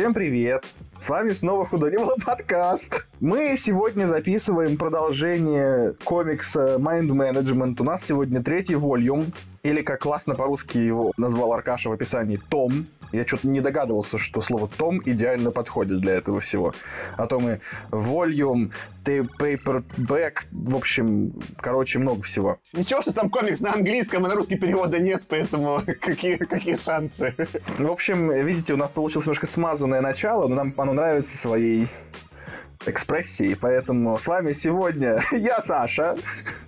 Всем привет! С вами снова Худонило подкаст. Мы сегодня записываем продолжение комикса Mind Management. У нас сегодня третий волюм, или как классно по-русски его назвал Аркаша в описании, том. Я что-то не догадывался, что слово «том» идеально подходит для этого всего. А то мы volume, paperback, в общем, короче, много всего. Ничего, что сам комикс на английском, а на русский перевода нет, поэтому какие, какие шансы? В общем, видите, у нас получилось немножко смазанное начало, но нам оно нравится своей экспрессией, поэтому с вами сегодня я Саша.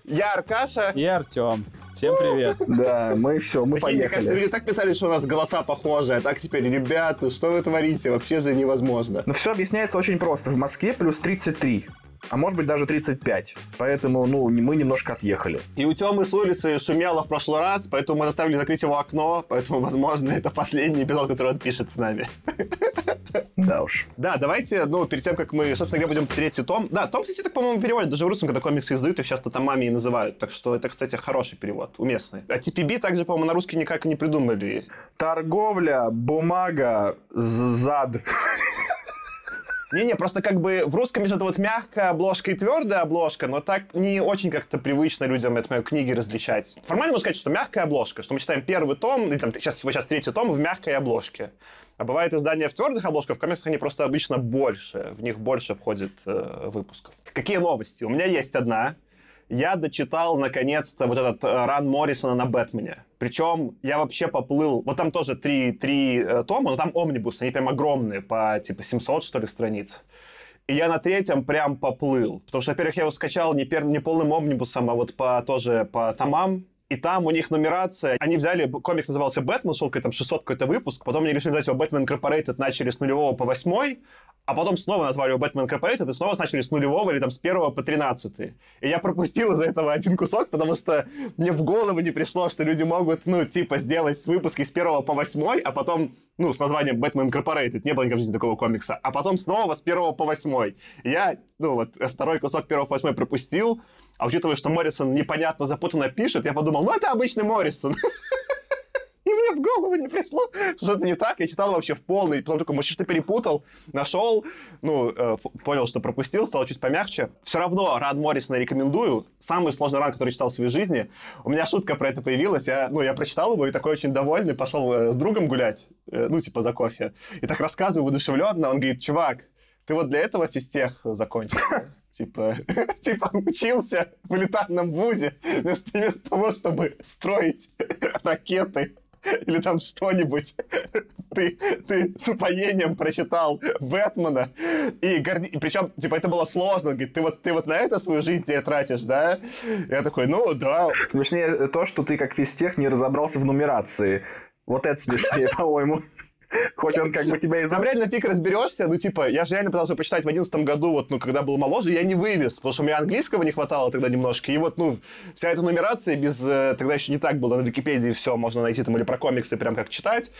Я Аркаша. И Артем. Всем привет. Да, мы все, мы Прикинь, Мне кажется, поехали. люди так писали, что у нас голоса похожи, а так теперь, ребята, что вы творите? Вообще же невозможно. Но все объясняется очень просто. В Москве плюс 33. А может быть даже 35. Поэтому, ну, мы немножко отъехали. И у Тёмы с улицы шумело в прошлый раз, поэтому мы заставили закрыть его окно, поэтому, возможно, это последний эпизод, который он пишет с нами. Да уж. Да, давайте, ну, перед тем, как мы, собственно говоря, будем третий том. Да, том, кстати, так, по-моему, переводят. Даже в русском, когда комиксы издают, их часто томами и называют. Так что это, кстати, хороший перевод, уместный. А TPB также, по-моему, на русский никак не придумали. Торговля, бумага, зад. Не-не, просто как бы в русском есть это вот мягкая обложка и твердая обложка, но так не очень как-то привычно людям, это мою книги различать. Формально можно сказать, что мягкая обложка, что мы читаем первый том, или там сейчас, сейчас третий том в мягкой обложке. А бывает издания в твердых обложках, в комиксах они просто обычно больше, в них больше входит э, выпусков. Какие новости? У меня есть одна. Я дочитал, наконец-то, вот этот э, ран Моррисона на Бэтмене. Причем я вообще поплыл... Вот там тоже три, три э, тома, но там омнибус, они прям огромные, по типа 700, что ли, страниц. И я на третьем прям поплыл. Потому что, во-первых, я его скачал не, пер... не полным омнибусом, а вот по, тоже по томам. И там у них нумерация. Они взяли, комикс назывался «Бэтмен», шел там 600 какой-то выпуск. Потом они решили назвать его «Бэтмен Incorporated», начали с нулевого по восьмой. А потом снова назвали его «Бэтмен Incorporated» и снова начали с нулевого или там с первого по тринадцатый. И я пропустил из-за этого один кусок, потому что мне в голову не пришло, что люди могут, ну, типа, сделать выпуски с первого по восьмой, а потом, ну, с названием «Бэтмен Incorporated». Не было никогда в жизни такого комикса. А потом снова с первого по восьмой. Я, ну, вот, второй кусок первого по восьмой пропустил, а учитывая, что Моррисон непонятно запутанно пишет, я подумал, ну, это обычный Моррисон. В голову не пришло, что что-то не так. Я читал вообще в полный, потом такой, может, что-то перепутал, нашел, ну, э, понял, что пропустил, стал чуть помягче. Все равно ран Моррисона рекомендую. Самый сложный ран, который читал в своей жизни. У меня шутка про это появилась. Я, ну, я прочитал его и такой очень довольный, пошел э, с другом гулять, э, ну, типа за кофе. И так рассказываю воодушевленно. Он говорит, чувак, ты вот для этого физтех закончил? Типа, типа учился в элитарном вузе вместо, вместо того, чтобы строить ракеты или там что-нибудь. Ты, ты с упоением прочитал Бэтмена. И, горди... причем, типа, это было сложно. Он говорит, ты вот, ты вот на это свою жизнь тебе тратишь, да? Я такой, ну, да. Смешнее то, что ты как физтех не разобрался в нумерации. Вот это смешнее, по-моему. Хоть он как бы тебя и Там реально фиг разберешься, ну, типа, я же реально пытался почитать в одиннадцатом году, вот, ну, когда был моложе, я не вывез, потому что у меня английского не хватало тогда немножко, и вот, ну, вся эта нумерация без, э, тогда еще не так было, на Википедии все можно найти там или про комиксы прям как читать,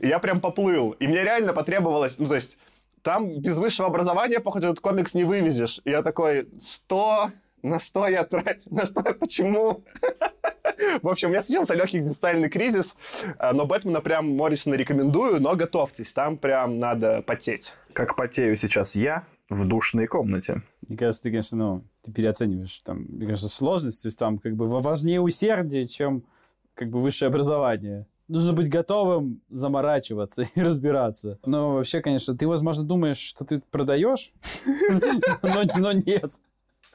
и я прям поплыл, и мне реально потребовалось, ну, то есть, там без высшего образования, походу, этот комикс не вывезешь, и я такой, что? На что я трачу? На что? Почему? В общем, у меня случился легкий экзистенциальный кризис, э, но Бэтмена прям Моррисона рекомендую, но готовьтесь, там прям надо потеть. Как потею сейчас я в душной комнате. Мне кажется, ты, конечно, ну, ты переоцениваешь там, мне кажется, сложность. То есть там как бы важнее усердие, чем как бы высшее образование. Нужно быть готовым заморачиваться и разбираться. Но вообще, конечно, ты, возможно, думаешь, что ты продаешь, но нет.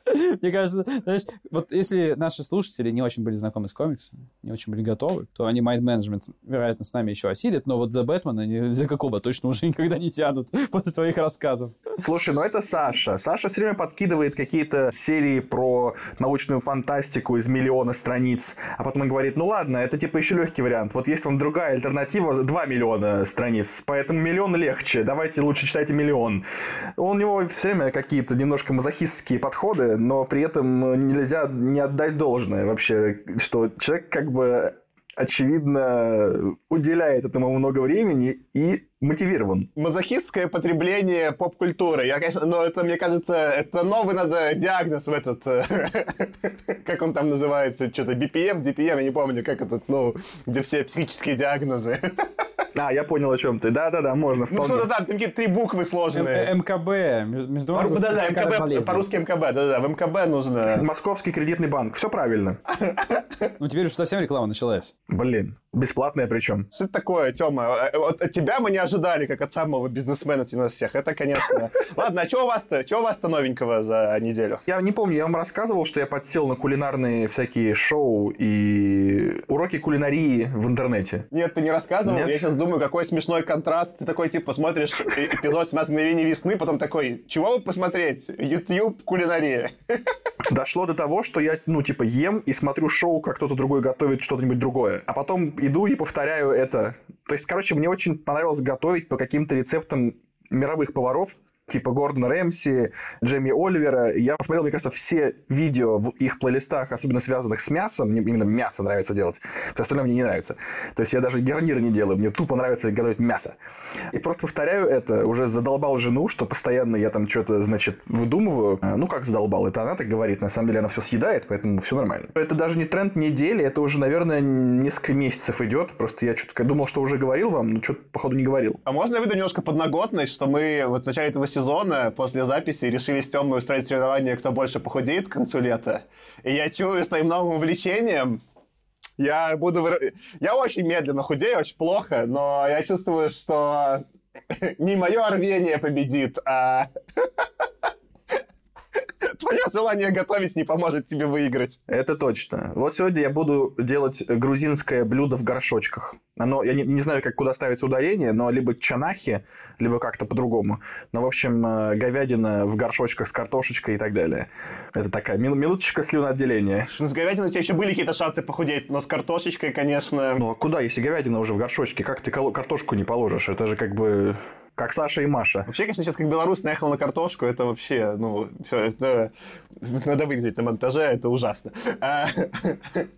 Мне кажется, знаешь, вот если наши слушатели не очень были знакомы с комиксами, не очень были готовы, то они Mind Management, вероятно, с нами еще осилят, но вот за Бэтмена они за какого точно уже никогда не сядут после твоих рассказов. Слушай, ну это Саша. Саша все время подкидывает какие-то серии про научную фантастику из миллиона страниц, а потом он говорит, ну ладно, это типа еще легкий вариант. Вот есть вам другая альтернатива, 2 миллиона страниц, поэтому миллион легче, давайте лучше читайте миллион. У него все время какие-то немножко мазохистские подходы, но при этом нельзя не отдать должное вообще, что человек как бы очевидно, уделяет этому много времени и мотивирован. Мазохистское потребление поп-культуры. Я, конечно, но это, мне кажется, это новый надо диагноз в этот, э, как он там называется, что-то BPM, DPM, я не помню, как этот, ну, где все психические диагнозы. А, я понял, о чем ты. Да-да-да, можно. Ну что-то там, там какие-то три буквы М- сложные. МКБ. между- По- Да-да, МКБ, по-русски МКБ, да-да, в МКБ нужно... Московский кредитный банк. Все правильно. Ну, теперь уже совсем реклама началась. Блин. Бесплатная причем. Что это такое, Тёма? Э, Вот от тебя мы не ожидали, как от самого бизнесмена среди нас всех. Это, конечно... Ладно, а что у вас-то? Что у вас-то новенького за неделю? Я не помню, я вам рассказывал, что я подсел на кулинарные всякие шоу и уроки кулинарии в интернете. Нет, ты не рассказывал. Нет. Я сейчас думаю, какой смешной контраст. Ты такой, типа, смотришь э- эпизод «17 мгновений весны», потом такой, чего вы посмотреть? YouTube кулинария. Дошло до того, что я, ну, типа, ем и смотрю шоу, как кто-то другой готовит что-нибудь другое. А потом иду и повторяю это. То есть, короче, мне очень понравилось готовить по каким-то рецептам мировых поваров, типа Гордона Рэмси, Джейми Оливера. Я посмотрел, мне кажется, все видео в их плейлистах, особенно связанных с мясом. Мне именно мясо нравится делать. Все остальное мне не нравится. То есть я даже гарнир не делаю. Мне тупо нравится готовить мясо. И просто повторяю это. Уже задолбал жену, что постоянно я там что-то, значит, выдумываю. А, Ну, как задолбал? Это она так говорит. На самом деле она все съедает, поэтому все нормально. Это даже не тренд недели, это уже, наверное, несколько месяцев идет. Просто я что-то думал, что уже говорил вам, но что-то, походу, не говорил. А можно я выйду немножко подноготность, что мы вот в начале этого сезона после записи решили с Тёмой устроить соревнование, кто больше похудеет к концу лета. И я чую с твоим новым увлечением, я буду... выра- Я очень медленно худею, очень плохо, но я чувствую, что не мое рвение победит, а твое желание готовить не поможет тебе выиграть. Это точно. Вот сегодня я буду делать грузинское блюдо в горшочках. Оно, я не, не знаю, как куда ставится ударение, но либо чанахи, либо как-то по-другому. Но, в общем, э, говядина в горшочках с картошечкой и так далее. Это такая мил- минуточка слюноотделения. Слушай, ну, С говядиной у тебя еще были какие-то шансы похудеть, но с картошечкой, конечно... Ну, а куда, если говядина уже в горшочке? Как ты картошку не положишь? Это же как бы как Саша и Маша. Вообще, конечно, сейчас как белорус наехал на картошку, это вообще, ну, все, это надо вырезать на монтаже, это ужасно. А,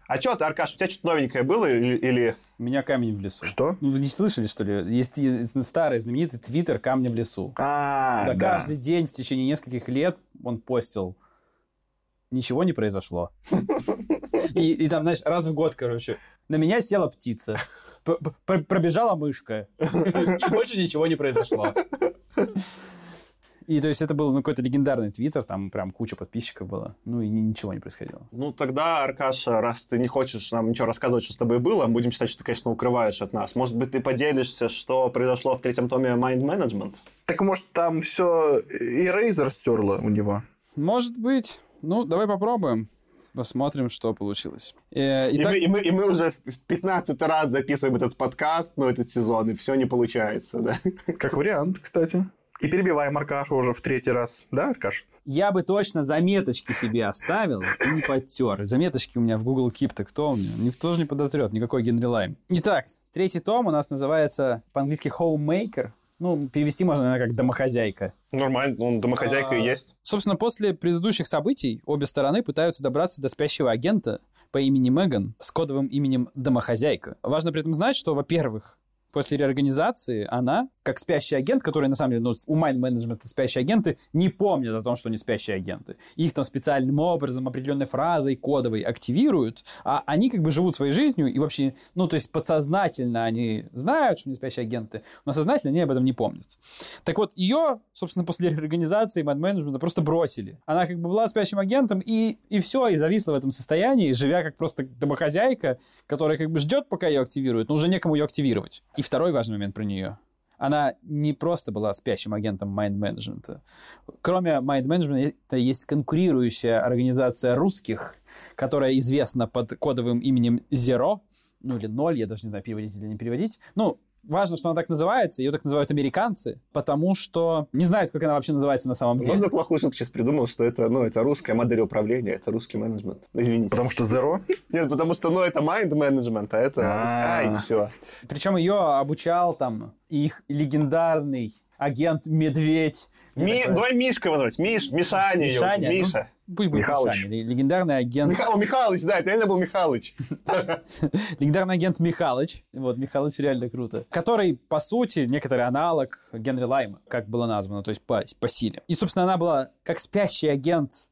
а что ты, Аркаш, у тебя что-то новенькое было или... или- У меня камень в лесу. Что? Ну, Вы не слышали, что ли? Есть старый знаменитый твиттер «Камня в лесу». А, да, да. каждый день в течение нескольких лет он постил. Ничего не произошло. И, и там, знаешь, раз в год, короче, на меня села птица, пробежала мышка, и больше ничего не произошло. И то есть это был ну, какой-то легендарный твиттер, там прям куча подписчиков было, ну и ни- ничего не происходило. Ну, тогда, Аркаша, раз ты не хочешь нам ничего рассказывать, что с тобой было, будем считать, что ты, конечно, укрываешь от нас. Может быть, ты поделишься, что произошло в третьем томе Mind Management? Так может там все Eraser стерла у него? Может быть. Ну, давай попробуем. Посмотрим, что получилось. Э, И, итак, мы, и, мы, и мы уже в 15 раз записываем этот подкаст, ну, этот сезон, и все не получается, да? Как вариант, кстати. И перебиваем Аркашу уже в третий раз. Да, Аркаш? я бы точно заметочки себе оставил и не подтер. Заметочки у меня в Google Keep, то кто у меня? Никто же не подотрет, никакой Генри Лайм. Итак, третий том у нас называется по-английски Homemaker. Ну, перевести можно, наверное, как домохозяйка. Нормально, он домохозяйка и А, есть. Собственно, после предыдущих событий обе стороны пытаются добраться до спящего агента по имени Меган с кодовым именем Домохозяйка. Важно при этом знать, что, во-первых, после реорганизации она, как спящий агент, который на самом деле, ну, у майн-менеджмента спящие агенты, не помнят о том, что они спящие агенты. Их там специальным образом, определенной фразой кодовой активируют, а они как бы живут своей жизнью и вообще, ну, то есть подсознательно они знают, что они спящие агенты, но сознательно они об этом не помнят. Так вот, ее, собственно, после реорганизации майн-менеджмента просто бросили. Она как бы была спящим агентом, и, и все, и зависла в этом состоянии, живя как просто домохозяйка, которая как бы ждет, пока ее активируют, но уже некому ее активировать. И второй важный момент про нее. Она не просто была спящим агентом майнд-менеджмента. Кроме майнд-менеджмента есть конкурирующая организация русских, которая известна под кодовым именем Zero, ну или ноль, я даже не знаю, переводить или не переводить. Ну, важно, что она так называется, ее так называют американцы, потому что не знают, как она вообще называется на самом деле. Можно плохую шутку сейчас придумал, что это, ну, это русская модель управления, это русский менеджмент. Извините. Потому что Zero? Нет, потому что, ну, это mind management, а это... А. Ай, все. Причем ее обучал там их легендарный агент Медведь. Ми... Давай Мишка его назвать. Миш, Мишаня. Мишаня, Миша. Пусть будет Михалыч. Мишаня, легендарный агент, Михаил Михайлович, да, это реально был Михалыч. легендарный агент Михалыч, вот, Михалыч реально круто, который, по сути, некоторый аналог Генри Лайма, как было названо, то есть по, по силе. И, собственно, она была как спящий агент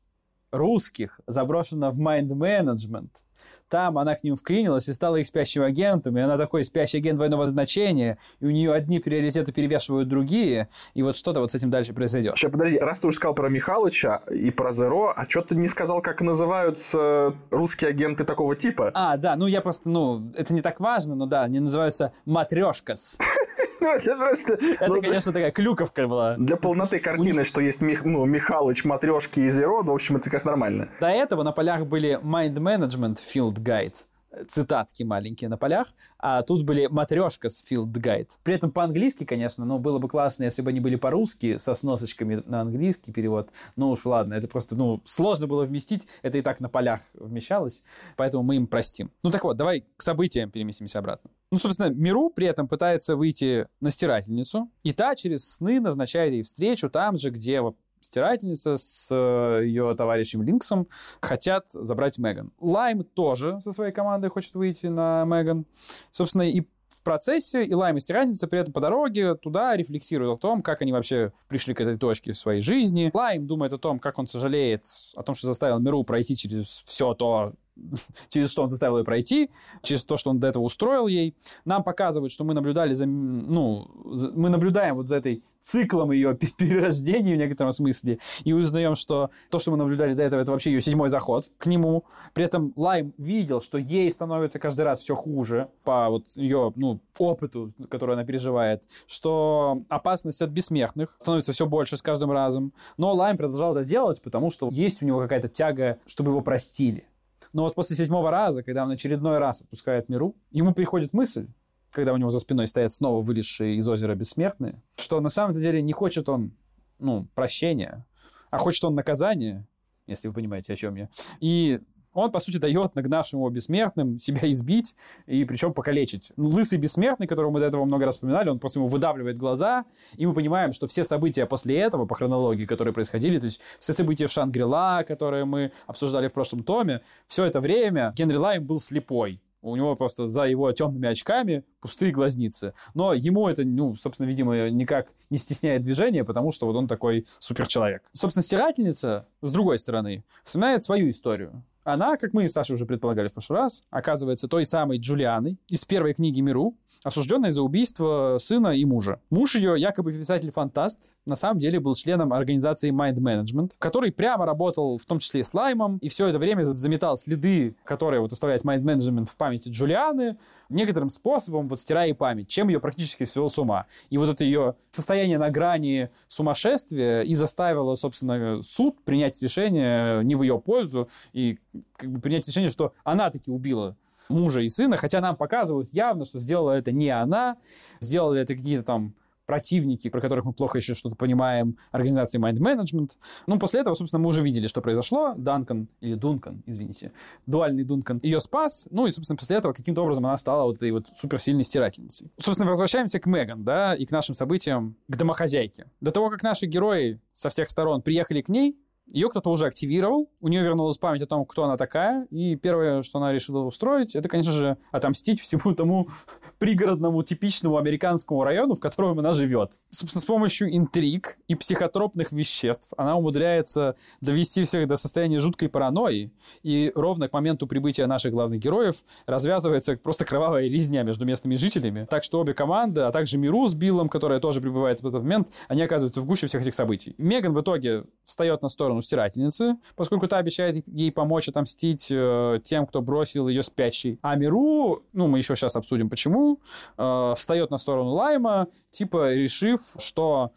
русских заброшена в майнд-менеджмент. Там она к ним вклинилась и стала их спящим агентом, и она такой спящий агент двойного значения, и у нее одни приоритеты перевешивают другие, и вот что-то вот с этим дальше произойдет. Сейчас, подожди, раз ты уже сказал про Михалыча и про Зеро, а что ты не сказал, как называются русские агенты такого типа? А, да, ну я просто, ну, это не так важно, но да, они называются матрешкас. Ну, это просто... Это, ну, конечно, такая клюковка была. Для полноты картины, что есть Мих- ну, Михалыч, Матрешки и Зеро, ну, в общем, это, конечно, нормально. До этого на полях были Mind Management Field Guide, цитатки маленькие на полях, а тут были матрешка с Field Guide. При этом по-английски, конечно, но было бы классно, если бы они были по-русски, со сносочками на английский перевод. Ну уж ладно, это просто, ну, сложно было вместить, это и так на полях вмещалось, поэтому мы им простим. Ну так вот, давай к событиям переместимся обратно. Ну, собственно, Миру при этом пытается выйти на стирательницу, и та через сны назначает ей встречу там же, где вот стирательница с э, ее товарищем Линксом хотят забрать Меган. Лайм тоже со своей командой хочет выйти на Меган. Собственно, и в процессе и Лайм и стирательница при этом по дороге туда рефлексируют о том, как они вообще пришли к этой точке в своей жизни. Лайм думает о том, как он сожалеет о том, что заставил Миру пройти через все то, через что он заставил ее пройти, через то, что он до этого устроил ей. Нам показывают, что мы наблюдали за, ну, за, мы наблюдаем вот за этой циклом ее перерождения в некотором смысле, и узнаем, что то, что мы наблюдали до этого, это вообще ее седьмой заход к нему. При этом Лайм видел, что ей становится каждый раз все хуже по вот ее, ну, опыту, который она переживает, что опасность от бессмертных становится все больше с каждым разом. Но Лайм продолжал это делать, потому что есть у него какая-то тяга, чтобы его простили. Но вот после седьмого раза, когда он очередной раз отпускает миру, ему приходит мысль, когда у него за спиной стоят снова вылезшие из озера бессмертные, что на самом деле не хочет он ну, прощения, а хочет он наказания, если вы понимаете, о чем я. И он, по сути, дает нагнавшему бессмертным себя избить и причем покалечить. Ну, лысый бессмертный, которого мы до этого много раз вспоминали, он просто ему выдавливает глаза, и мы понимаем, что все события после этого, по хронологии, которые происходили, то есть все события в Шангрила, которые мы обсуждали в прошлом томе, все это время Генри Лайм был слепой. У него просто за его темными очками пустые глазницы. Но ему это, ну, собственно, видимо, никак не стесняет движение, потому что вот он такой суперчеловек. Собственно, стирательница, с другой стороны, вспоминает свою историю. Она, как мы и Саша уже предполагали в прошлый раз, оказывается той самой Джулианой из первой книги Миру, осужденной за убийство сына и мужа. Муж ее, якобы писатель-фантаст, на самом деле был членом организации Mind Management, который прямо работал в том числе и с Лаймом, и все это время заметал следы, которые вот оставляет Mind Management в памяти Джулианы, некоторым способом вот стирая память, чем ее практически свел с ума. И вот это ее состояние на грани сумасшествия и заставило, собственно, суд принять решение не в ее пользу и как бы принять решение, что она таки убила мужа и сына, хотя нам показывают явно, что сделала это не она, сделали это какие-то там противники, про которых мы плохо еще что-то понимаем, организации Mind Management. Ну, после этого, собственно, мы уже видели, что произошло. Данкан, или Дункан, извините, дуальный Дункан, ее спас. Ну, и, собственно, после этого каким-то образом она стала вот этой вот суперсильной стирательницей. Собственно, возвращаемся к Меган, да, и к нашим событиям, к домохозяйке. До того, как наши герои со всех сторон приехали к ней, ее кто-то уже активировал, у нее вернулась память о том, кто она такая, и первое, что она решила устроить, это, конечно же, отомстить всему тому пригородному типичному американскому району, в котором она живет. Собственно, с помощью интриг и психотропных веществ она умудряется довести всех до состояния жуткой паранойи, и ровно к моменту прибытия наших главных героев развязывается просто кровавая резня между местными жителями. Так что обе команды, а также Миру с Биллом, которая тоже прибывает в этот момент, они оказываются в гуще всех этих событий. Меган в итоге встает на сторону стирательницы, поскольку та обещает ей помочь отомстить э, тем, кто бросил ее спящей. А Миру, ну, мы еще сейчас обсудим почему, э, встает на сторону Лайма, типа решив, что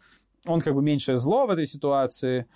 он как бы меньшее зло в этой ситуации,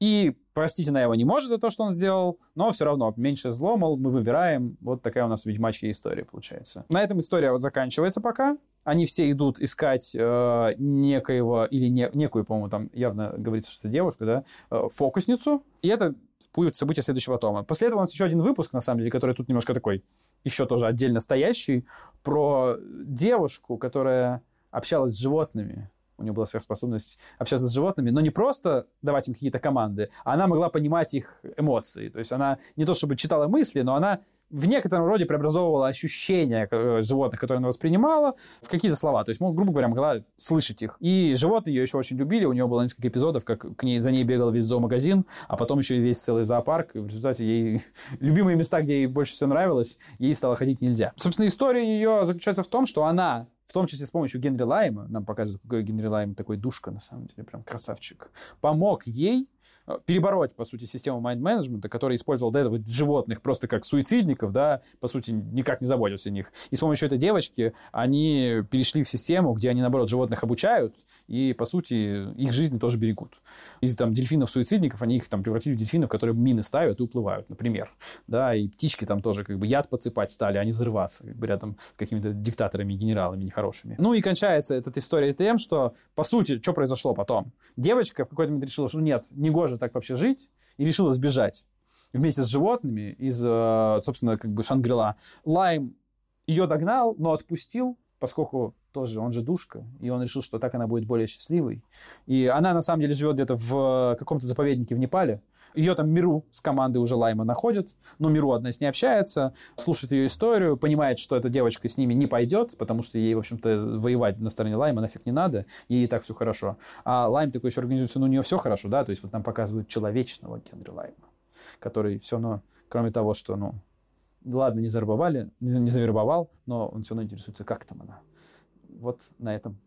и простить она его не может за то, что он сделал, но все равно меньше зло, мол, мы выбираем. Вот такая у нас ведьмачья история получается. На этом история вот заканчивается пока. Они все идут искать э, некоего, или не, некую, по-моему, там явно говорится, что это девушка, да, э, фокусницу. И это будет событие следующего тома. После этого у нас еще один выпуск, на самом деле, который тут немножко такой, еще тоже отдельно стоящий, про девушку, которая общалась с животными у нее была сверхспособность общаться с животными, но не просто давать им какие-то команды, а она могла понимать их эмоции. То есть она не то чтобы читала мысли, но она в некотором роде преобразовывала ощущения э, животных, которые она воспринимала, в какие-то слова. То есть, ну, грубо говоря, могла слышать их. И животные ее еще очень любили. У нее было несколько эпизодов, как к ней, за ней бегал весь зоомагазин, а потом еще и весь целый зоопарк. И в результате ей любимые места, где ей больше всего нравилось, ей стало ходить нельзя. Собственно, история ее заключается в том, что она в том числе с помощью Генри Лайма, нам показывают, какой Генри Лайм такой душка, на самом деле, прям красавчик, помог ей э, перебороть, по сути, систему майнд-менеджмента, которая использовала до этого животных просто как суицидников, да, по сути, никак не заботился о них. И с помощью этой девочки они перешли в систему, где они, наоборот, животных обучают, и, по сути, их жизни тоже берегут. Из там дельфинов-суицидников они их там превратили в дельфинов, которые мины ставят и уплывают, например. Да, и птички там тоже как бы яд подсыпать стали, а не взрываться, как бы рядом с какими-то диктаторами, генералами хорошими. Ну и кончается эта история тем, что, по сути, что произошло потом? Девочка в какой-то момент решила, что нет, не гоже так вообще жить, и решила сбежать вместе с животными из, э, собственно, как бы Шангрила. Лайм ее догнал, но отпустил, поскольку тоже, он же душка, и он решил, что так она будет более счастливой. И она, на самом деле, живет где-то в каком-то заповеднике в Непале, ее там Миру с командой уже Лайма находит, но Миру одна с ней общается, слушает ее историю, понимает, что эта девочка с ними не пойдет, потому что ей, в общем-то, воевать на стороне Лайма нафиг не надо, ей и так все хорошо. А Лайм такой еще организуется, ну, у нее все хорошо, да, то есть вот нам показывают человечного Генри Лайма, который все равно, кроме того, что, ну, ладно, не завербовали, не завербовал, но он все равно интересуется, как там она. Вот на этом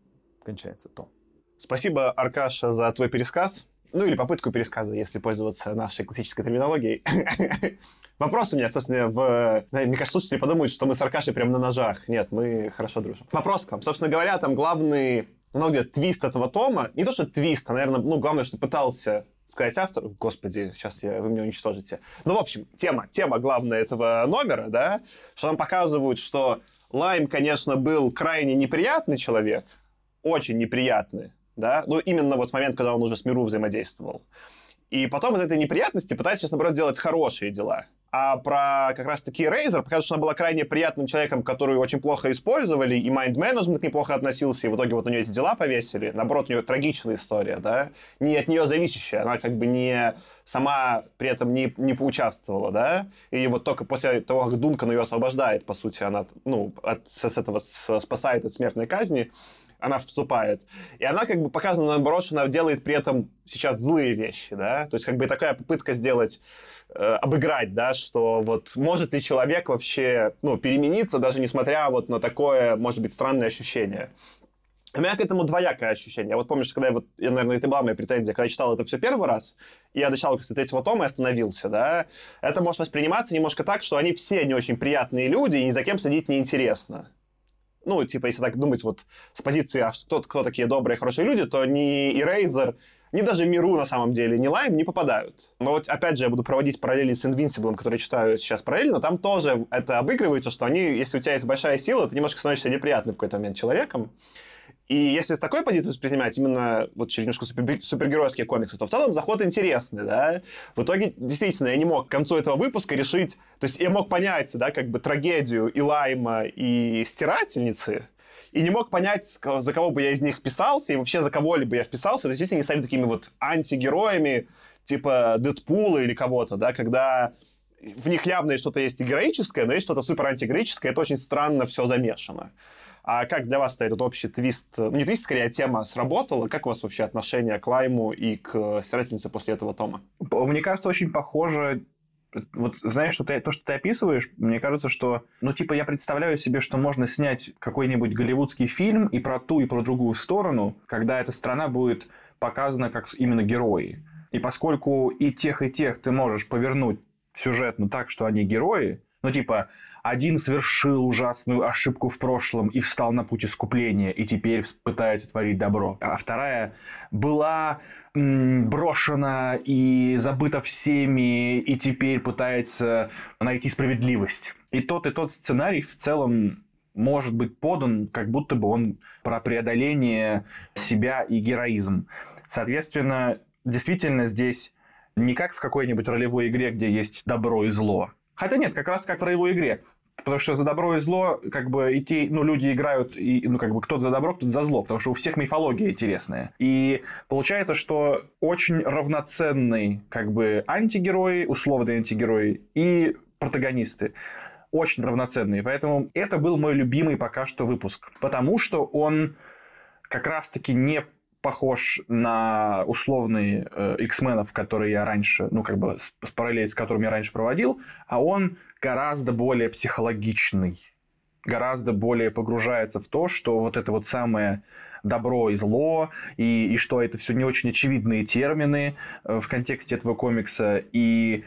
кончается то. Спасибо, Аркаша, за твой пересказ. Ну, или попытку пересказа, если пользоваться нашей классической терминологией. Вопрос у меня, собственно, в... Мне кажется, слушатели подумают, что мы с Аркашей прям на ножах. Нет, мы хорошо дружим. Вопрос к вам. Собственно говоря, там главный, много твист этого тома. Не то, что твист, а, наверное, ну, главное, что пытался сказать автор. Господи, сейчас я, вы меня уничтожите. Ну, в общем, тема, тема главная этого номера, да, что нам показывают, что Лайм, конечно, был крайне неприятный человек, очень неприятный, да, ну, именно вот в момент, когда он уже с Миру взаимодействовал. И потом из этой неприятности пытается сейчас, наоборот, делать хорошие дела. А про как раз-таки Razer показывает, что она была крайне приятным человеком, который очень плохо использовали, и майнд менеджмент неплохо относился, и в итоге вот у нее эти дела повесили. Наоборот, у нее трагичная история, да, не от нее зависящая, она как бы не сама при этом не, не поучаствовала, да, и вот только после того, как Дункан ее освобождает, по сути, она, ну, от, с этого спасает от смертной казни, она вступает. И она как бы показана наоборот, что она делает при этом сейчас злые вещи, да, то есть как бы такая попытка сделать, э, обыграть, да, что вот может ли человек вообще, ну, перемениться, даже несмотря вот на такое, может быть, странное ощущение. У меня к этому двоякое ощущение. Я вот помню, что когда я вот, я, наверное, это была моя претензия, когда я читал это все первый раз, и я начал с третьего тома и остановился, да, это может восприниматься немножко так, что они все не очень приятные люди, и ни за кем садить неинтересно ну, типа, если так думать вот с позиции, а что, кто такие добрые, хорошие люди, то ни Eraser, ни даже Миру на самом деле, ни Лайм не попадают. Но вот опять же я буду проводить параллели с Invincible, который читаю сейчас параллельно, там тоже это обыгрывается, что они, если у тебя есть большая сила, ты немножко становишься неприятным в какой-то момент человеком. И если с такой позиции воспринимать именно вот немножко супер, супергеройские комиксы, то в целом заход интересный, да. В итоге, действительно, я не мог к концу этого выпуска решить... То есть я мог понять, да, как бы трагедию и Лайма, и Стирательницы, и не мог понять, за кого бы я из них вписался, и вообще за кого-либо я вписался. То есть если они стали такими вот антигероями, типа Дэдпула или кого-то, да, когда в них явно что-то есть и героическое, но есть что-то супер антигероическое, это очень странно все замешано. А как для вас этот общий твист, ну не твист, скорее, а тема сработала? Как у вас вообще отношение к Лайму и к стирательнице после этого тома? Мне кажется, очень похоже вот знаешь, что ты, то, что ты описываешь, мне кажется, что, ну, типа, я представляю себе, что можно снять какой-нибудь голливудский фильм и про ту, и про другую сторону, когда эта страна будет показана как именно герои. И поскольку и тех, и тех ты можешь повернуть сюжетно так, что они герои, ну, типа, один совершил ужасную ошибку в прошлом и встал на путь искупления, и теперь пытается творить добро. А вторая была брошена и забыта всеми, и теперь пытается найти справедливость. И тот, и тот сценарий в целом может быть подан, как будто бы он про преодоление себя и героизм. Соответственно, действительно здесь не как в какой-нибудь ролевой игре, где есть добро и зло. Хотя нет, как раз как в ролевой игре Потому что за добро и зло, как бы, идти, ну, люди играют, и, ну, как бы, кто-то за добро, кто-то за зло, потому что у всех мифология интересная. И получается, что очень равноценный, как бы, антигерой, условный антигерой и протагонисты очень равноценные. Поэтому это был мой любимый пока что выпуск. Потому что он как раз-таки не похож на условные э, X-менов, которые я раньше, ну, как бы с, с параллель с которыми я раньше проводил, а он гораздо более психологичный, гораздо более погружается в то, что вот это вот самое добро и зло, и, и что это все не очень очевидные термины э, в контексте этого комикса, и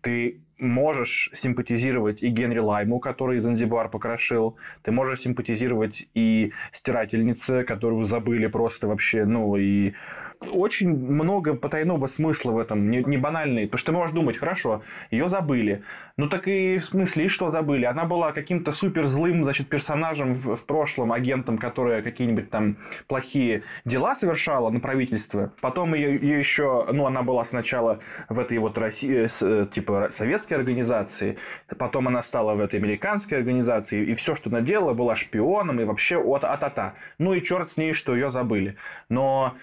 ты можешь симпатизировать и Генри Лайму, который Занзибар покрошил, ты можешь симпатизировать и стирательнице, которую забыли просто вообще, ну и очень много потайного смысла в этом, не, не банальный. Потому что ты можешь думать, хорошо, ее забыли. Ну так и в смысле, и что забыли? Она была каким-то супер злым, значит, персонажем в, в прошлом, агентом, который какие-нибудь там плохие дела совершала на правительстве. Потом ее, еще, ну, она была сначала в этой вот России, э, типа советской организации, потом она стала в этой американской организации, и все, что она делала, была шпионом и вообще от а-та-та. Ну и черт с ней, что ее забыли. Но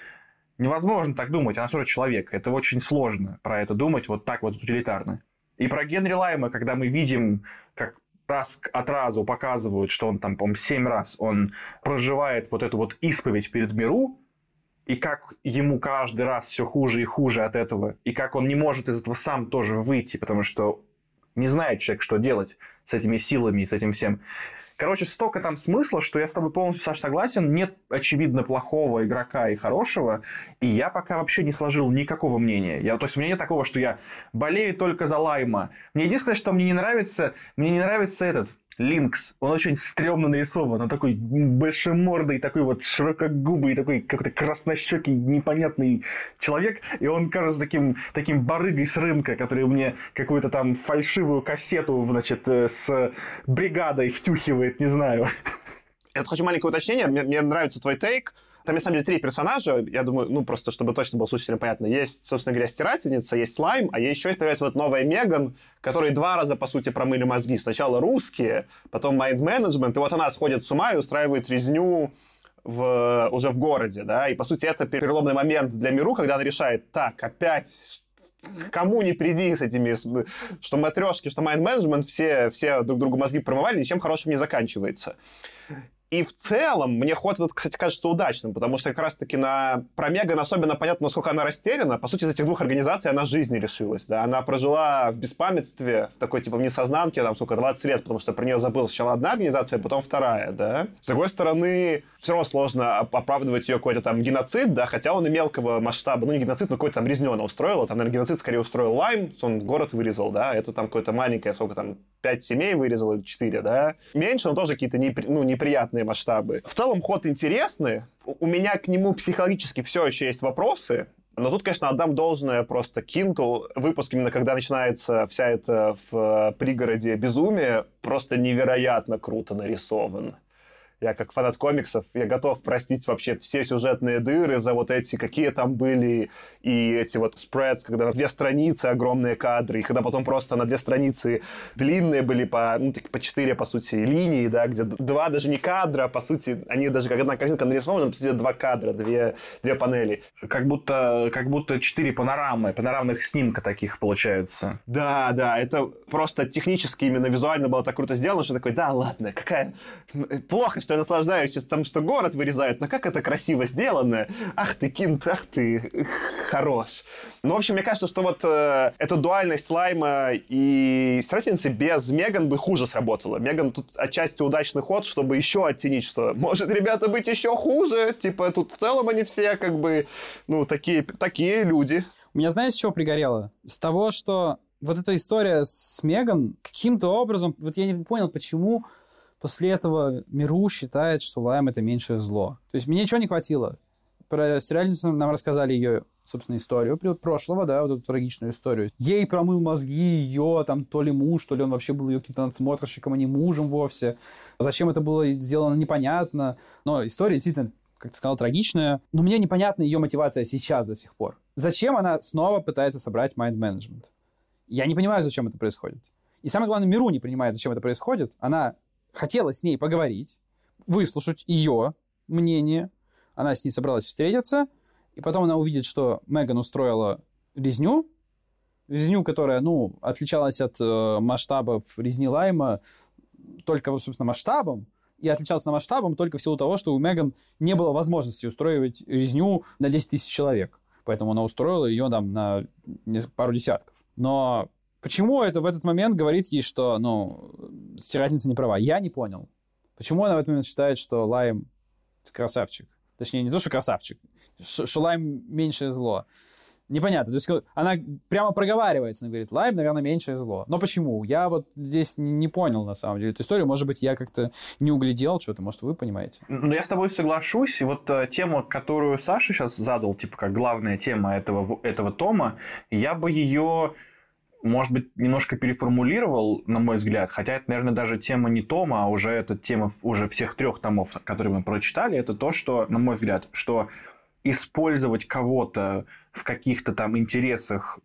Невозможно так думать, она тоже человек. Это очень сложно про это думать вот так вот утилитарно. И про Генри Лайма, когда мы видим, как раз от разу показывают, что он там, по-моему, семь раз он проживает вот эту вот исповедь перед миру, и как ему каждый раз все хуже и хуже от этого, и как он не может из этого сам тоже выйти, потому что не знает человек, что делать с этими силами и с этим всем. Короче, столько там смысла, что я с тобой полностью, Саш, согласен. Нет, очевидно, плохого игрока и хорошего. И я пока вообще не сложил никакого мнения. Я, то есть, у меня нет такого, что я болею только за Лайма. Мне единственное, что мне не нравится, мне не нравится этот Линкс, он очень стрёмно нарисован, он такой большемордый, такой вот широкогубый, такой какой-то краснощекий, непонятный человек, и он кажется таким, таким барыгой с рынка, который мне какую-то там фальшивую кассету, значит, э, с бригадой втюхивает, не знаю. Я хочу маленькое уточнение, мне, мне нравится твой тейк, там, на самом деле, три персонажа. Я думаю, ну, просто чтобы точно было слушателям понятно. Есть, собственно говоря, Стирательница, есть Слайм, а еще появляется вот новая Меган, которые два раза, по сути, промыли мозги. Сначала русские, потом Mind Management, и вот она сходит с ума и устраивает резню в, уже в городе, да, и, по сути, это переломный момент для Миру, когда она решает, так, опять кому не приди с этими, что матрешки, что майнд-менеджмент, все, все друг другу мозги промывали, ничем хорошим не заканчивается. И в целом мне ход этот, кстати, кажется удачным, потому что как раз-таки на про Меган особенно понятно, насколько она растеряна. По сути, из этих двух организаций она жизни лишилась. Да? Она прожила в беспамятстве, в такой типа в несознанке, там, сколько, 20 лет, потому что про нее забыл сначала одна организация, а потом вторая. Да? С другой стороны, все равно сложно оправдывать ее какой-то там геноцид, да, хотя он и мелкого масштаба, ну не геноцид, но какой-то там резню она устроила. Там, наверное, геноцид скорее устроил Лайм, он город вырезал, да, это там какое-то маленькое, сколько там, пять семей вырезал или четыре, да. Меньше, но тоже какие-то непри... ну, неприятные масштабы. В целом ход интересный. У меня к нему психологически все еще есть вопросы. Но тут, конечно, отдам должное просто Кинту. Выпуск именно когда начинается вся эта в пригороде безумие, просто невероятно круто нарисован я как фанат комиксов, я готов простить вообще все сюжетные дыры за вот эти, какие там были, и эти вот спредс, когда на две страницы огромные кадры, и когда потом просто на две страницы длинные были по, ну, так, по четыре, по сути, линии, да, где два даже не кадра, по сути, они даже как одна картинка нарисована, по сути, два кадра, две, две панели. Как будто, как будто четыре панорамы, панорамных снимка таких получается. Да, да, это просто технически именно визуально было так круто сделано, что такой, да, ладно, какая... Плохо, что я наслаждаюсь тем, что город вырезают, но как это красиво сделано. Ах ты, Кинт, ах ты, хорош. Ну, в общем, мне кажется, что вот э, эта дуальность Слайма и Стратеницы без Меган бы хуже сработала. Меган тут отчасти удачный ход, чтобы еще оттенить, что может, ребята, быть еще хуже. Типа, тут в целом они все как бы, ну, такие, такие люди. У меня, знаете, с чего пригорело? С того, что вот эта история с Меган каким-то образом, вот я не понял, почему После этого Миру считает, что Лайм — это меньшее зло. То есть мне ничего не хватило. Про сериальницу нам рассказали ее, собственно, историю прошлого, да, вот эту трагичную историю. Ей промыл мозги ее, там, то ли муж, то ли он вообще был ее каким-то надсмотрщиком, а не мужем вовсе. Зачем это было сделано, непонятно. Но история действительно как ты сказал, трагичная. Но мне непонятна ее мотивация сейчас до сих пор. Зачем она снова пытается собрать mind management? Я не понимаю, зачем это происходит. И самое главное, Миру не понимает, зачем это происходит. Она хотела с ней поговорить, выслушать ее мнение. Она с ней собралась встретиться, и потом она увидит, что Меган устроила резню, резню, которая, ну, отличалась от э, масштабов резни Лайма только, собственно, масштабом, и отличался на масштабом только в силу того, что у Меган не было возможности устроить резню на 10 тысяч человек. Поэтому она устроила ее там на пару десятков. Но почему это в этот момент говорит ей, что, ну, стирательница не права? Я не понял. Почему она в этот момент считает, что Лайм красавчик? Точнее, не то, что красавчик, что Лайм меньшее зло. Непонятно. То есть она прямо проговаривается, она говорит, лайм, наверное, меньшее зло. Но почему? Я вот здесь не понял, на самом деле, эту историю. Может быть, я как-то не углядел что-то, может, вы понимаете. Ну, я с тобой соглашусь. И вот э, тему, которую Саша сейчас задал, типа, как главная тема этого, этого тома, я бы ее может быть, немножко переформулировал, на мой взгляд, хотя это, наверное, даже тема не тома, а уже это тема уже всех трех томов, которые мы прочитали, это то, что, на мой взгляд, что использовать кого-то в каких-то там интересах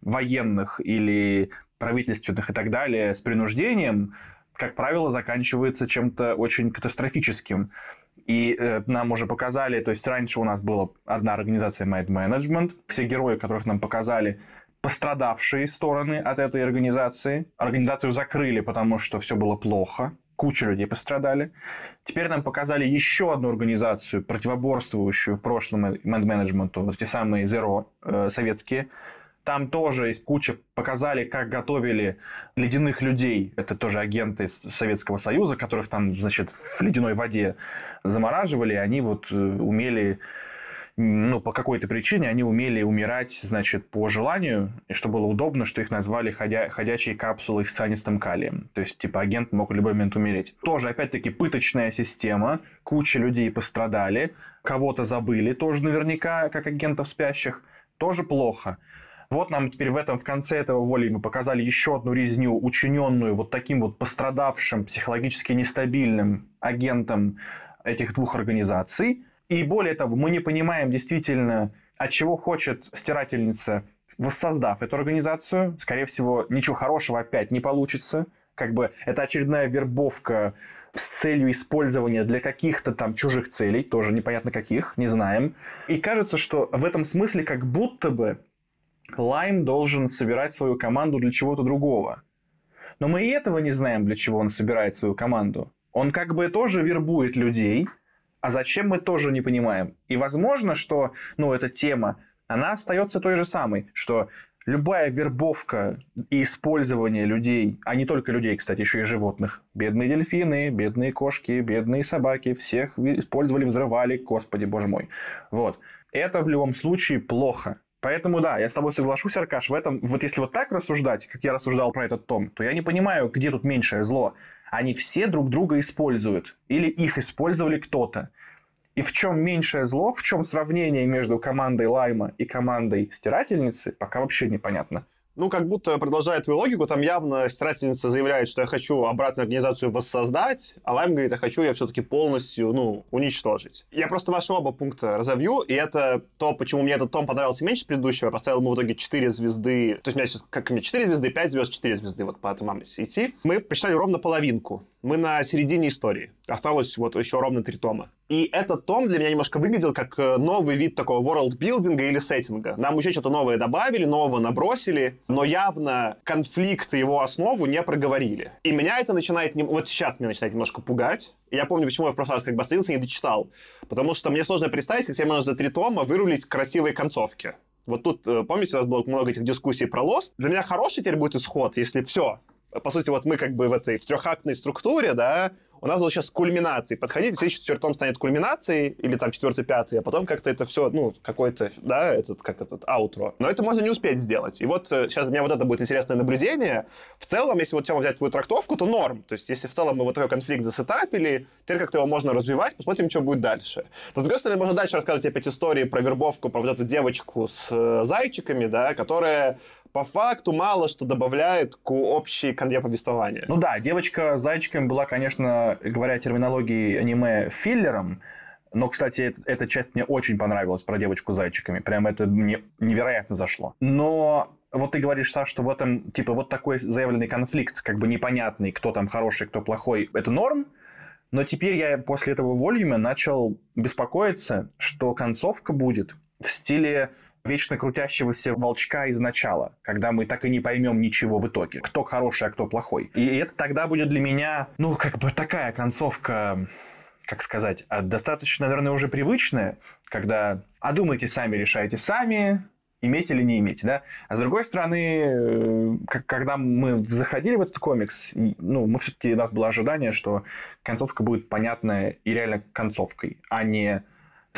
военных или правительственных и так далее с принуждением, как правило, заканчивается чем-то очень катастрофическим. И э, нам уже показали, то есть раньше у нас была одна организация Mad Management, все герои, которых нам показали, пострадавшие стороны от этой организации. Организацию закрыли, потому что все было плохо куча людей пострадали. Теперь нам показали еще одну организацию, противоборствующую в прошлом менеджменту, вот эти самые Zero э, советские. Там тоже есть куча, показали, как готовили ледяных людей. Это тоже агенты Советского Союза, которых там, значит, в ледяной воде замораживали. Они вот э, умели ну, по какой-то причине они умели умирать, значит, по желанию, и что было удобно, что их назвали ходя... ходячие капсулы с цианистым калием. То есть, типа, агент мог в любой момент умереть. Тоже, опять-таки, пыточная система, куча людей пострадали, кого-то забыли тоже наверняка, как агентов спящих, тоже плохо. Вот нам теперь в этом, в конце этого воли мы показали еще одну резню, учиненную вот таким вот пострадавшим, психологически нестабильным агентом этих двух организаций – и более того, мы не понимаем действительно, от чего хочет стирательница, воссоздав эту организацию. Скорее всего, ничего хорошего опять не получится. Как бы это очередная вербовка с целью использования для каких-то там чужих целей, тоже непонятно каких, не знаем. И кажется, что в этом смысле как будто бы Лайм должен собирать свою команду для чего-то другого. Но мы и этого не знаем, для чего он собирает свою команду. Он как бы тоже вербует людей, а зачем мы тоже не понимаем. И возможно, что ну, эта тема, она остается той же самой, что любая вербовка и использование людей, а не только людей, кстати, еще и животных, бедные дельфины, бедные кошки, бедные собаки, всех использовали, взрывали, господи, боже мой. Вот. Это в любом случае плохо. Поэтому да, я с тобой соглашусь, Аркаш, в этом, вот если вот так рассуждать, как я рассуждал про этот том, то я не понимаю, где тут меньшее зло. Они все друг друга используют. Или их использовали кто-то. И в чем меньшее зло, в чем сравнение между командой Лайма и командой Стирательницы, пока вообще непонятно ну, как будто продолжая твою логику, там явно стирательница заявляет, что я хочу обратную организацию воссоздать, а Лайм говорит, я хочу ее все-таки полностью, ну, уничтожить. Я просто ваши оба пункта разовью, и это то, почему мне этот том понравился меньше предыдущего. Я поставил ему в итоге 4 звезды, то есть у меня сейчас, как меня, 4 звезды, 5 звезд, 4 звезды, вот по этому идти. Мы прочитали ровно половинку. Мы на середине истории. Осталось вот еще ровно три тома. И этот том для меня немножко выглядел как э, новый вид такого world-билдинга или сеттинга. Нам еще что-то новое добавили, нового набросили, но явно конфликт и его основу не проговорили. И меня это начинает... Вот сейчас меня начинает немножко пугать. Я помню, почему я в прошлый раз как бы остановился и не дочитал. Потому что мне сложно представить, как себе можно за три тома вырулить красивые концовки. Вот тут, э, помните, у нас было много этих дискуссий про Lost? Для меня хороший теперь будет исход, если все. По сути, вот мы как бы в этой в трехактной структуре, да, у нас вот сейчас кульминации. Подходите, следующий четвертый том станет кульминацией, или там четвертый, пятый, а потом как-то это все, ну, какой-то, да, этот, как этот, аутро. Но это можно не успеть сделать. И вот сейчас э, для меня вот это будет интересное наблюдение. В целом, если вот тему взять твою трактовку, то норм. То есть, если в целом мы вот такой конфликт засетапили, теперь как-то его можно развивать, посмотрим, что будет дальше. Но, с другой стороны, можно дальше рассказывать опять истории про вербовку, про вот эту девочку с э, зайчиками, да, которая по факту мало что добавляет к общей конве повествования. Ну да, девочка с зайчиками была, конечно, говоря терминологией аниме, филлером, но, кстати, эта часть мне очень понравилась про девочку с зайчиками. Прям это мне невероятно зашло. Но вот ты говоришь, Саш, что в этом, типа, вот такой заявленный конфликт, как бы непонятный, кто там хороший, кто плохой, это норм, но теперь я после этого волюма начал беспокоиться, что концовка будет в стиле вечно крутящегося волчка из начала, когда мы так и не поймем ничего в итоге, кто хороший, а кто плохой. И это тогда будет для меня, ну, как бы такая концовка, как сказать, а достаточно, наверное, уже привычная, когда «а думайте сами, решайте сами», иметь или не иметь, да. А с другой стороны, э, когда мы заходили в этот комикс, ну, мы все-таки, у нас было ожидание, что концовка будет понятная и реально концовкой, а не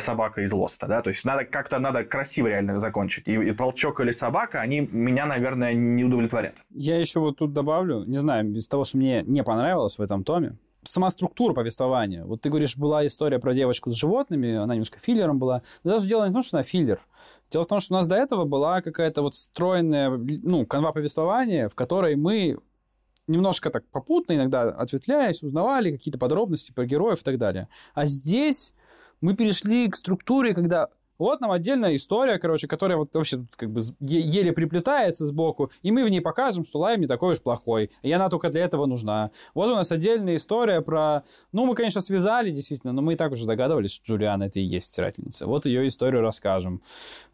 собака из Лоста, да, то есть надо как-то надо красиво реально закончить. И, и волчок или собака, они меня, наверное, не удовлетворят. Я еще вот тут добавлю, не знаю, из того, что мне не понравилось в этом томе, сама структура повествования. Вот ты говоришь, была история про девочку с животными, она немножко филлером была. Но даже дело не в том, что она филлер. Дело в том, что у нас до этого была какая-то вот стройная, ну, канва повествования, в которой мы немножко так попутно, иногда ответвляясь, узнавали какие-то подробности про героев и так далее. А здесь мы перешли к структуре, когда вот нам отдельная история, короче, которая вот вообще как бы еле приплетается сбоку, и мы в ней покажем, что Лайм не такой уж плохой, и она только для этого нужна. Вот у нас отдельная история про... Ну, мы, конечно, связали, действительно, но мы и так уже догадывались, что Джулиана это и есть стирательница. Вот ее историю расскажем.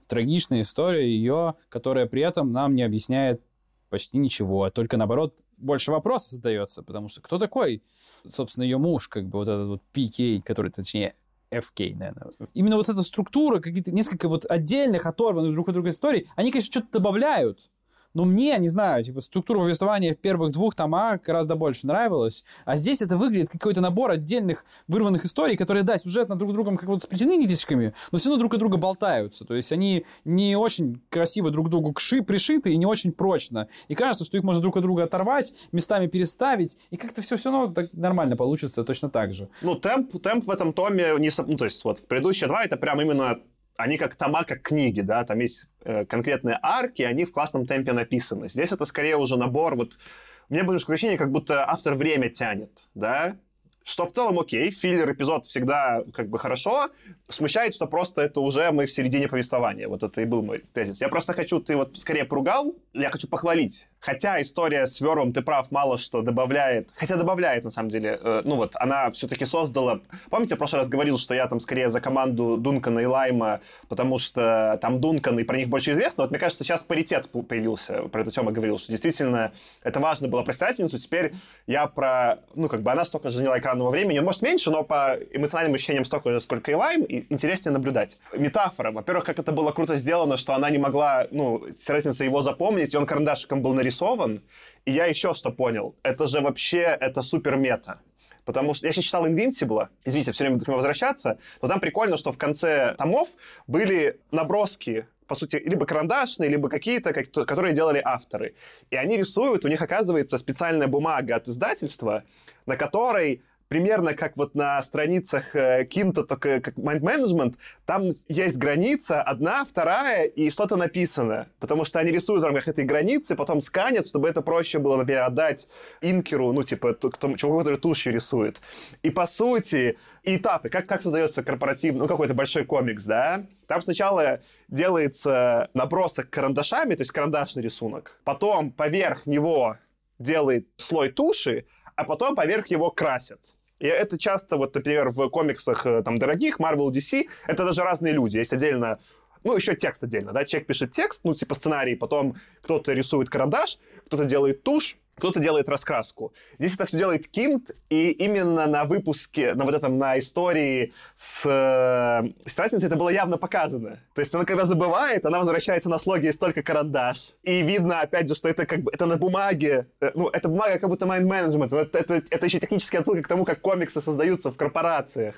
Трагичная история ее, которая при этом нам не объясняет почти ничего, а только наоборот больше вопросов задается, потому что кто такой, собственно, ее муж, как бы вот этот вот PK, который, точнее, FK, наверное. Именно вот эта структура, какие-то несколько вот отдельных, оторванных друг от друга историй, они, конечно, что-то добавляют, но мне, не знаю, типа, структура повествования в первых двух томах гораздо больше нравилась. А здесь это выглядит как какой-то набор отдельных вырванных историй, которые, да, сюжетно друг другом как вот сплетены ниточками, но все равно друг от друга болтаются. То есть они не очень красиво друг к другу кши, пришиты и не очень прочно. И кажется, что их можно друг от друга оторвать, местами переставить, и как-то все все равно так нормально получится точно так же. Ну, темп, темп в этом томе, не, ну, то есть вот предыдущие два это прям именно они как тома, как книги, да, там есть э, конкретные арки, они в классном темпе написаны. Здесь это скорее уже набор, вот, мне было ощущение, как будто автор время тянет, да, что в целом окей, филлер-эпизод всегда как бы хорошо. Смущает, что просто это уже мы в середине повествования. Вот это и был мой тезис. Я просто хочу, ты вот скорее поругал, я хочу похвалить. Хотя история с Вером, ты прав, мало что добавляет. Хотя добавляет, на самом деле. Э, ну вот, она все-таки создала... Помните, в прошлый раз говорил, что я там скорее за команду Дункана и Лайма, потому что там Дункан, и про них больше известно. Вот мне кажется, сейчас паритет появился. Про это Тёма говорил, что действительно это важно было про стирательницу. Теперь я про... Ну, как бы она столько же заняла экранного времени. Может, меньше, но по эмоциональным ощущениям столько же, сколько и Лайм. И интереснее наблюдать. Метафора. Во-первых, как это было круто сделано, что она не могла, ну, стирательница его запомнить, и он карандашиком был нарисован нарисован. И я еще что понял. Это же вообще, это супер мета. Потому что я сейчас читал Invincible, извините, все время буду к нему возвращаться, но там прикольно, что в конце томов были наброски по сути, либо карандашные, либо какие-то, которые делали авторы. И они рисуют, у них оказывается специальная бумага от издательства, на которой примерно как вот на страницах э, Кинта, только как Mind Management, там есть граница, одна, вторая, и что-то написано. Потому что они рисуют в рамках этой границы, потом сканят, чтобы это проще было, например, отдать инкеру, ну, типа, тому чуваку, который тушью рисует. И, по сути, этапы, как, как создается корпоративный, ну, какой-то большой комикс, да? Там сначала делается набросок карандашами, то есть карандашный рисунок. Потом поверх него делает слой туши, а потом поверх его красят. И это часто, вот, например, в комиксах э, там дорогих, Marvel, DC, это даже разные люди. Есть отдельно ну, еще текст отдельно, да, человек пишет текст, ну, типа сценарий, потом кто-то рисует карандаш, кто-то делает тушь, кто-то делает раскраску. Здесь это все делает Кинт, и именно на выпуске, на вот этом, на истории с э, Стратницей это было явно показано. То есть она когда забывает, она возвращается на слоге, есть только карандаш. И видно, опять же, что это как бы, это на бумаге, э, ну, это бумага как будто mind management, это, это, это еще техническая отсылка к тому, как комиксы создаются в корпорациях.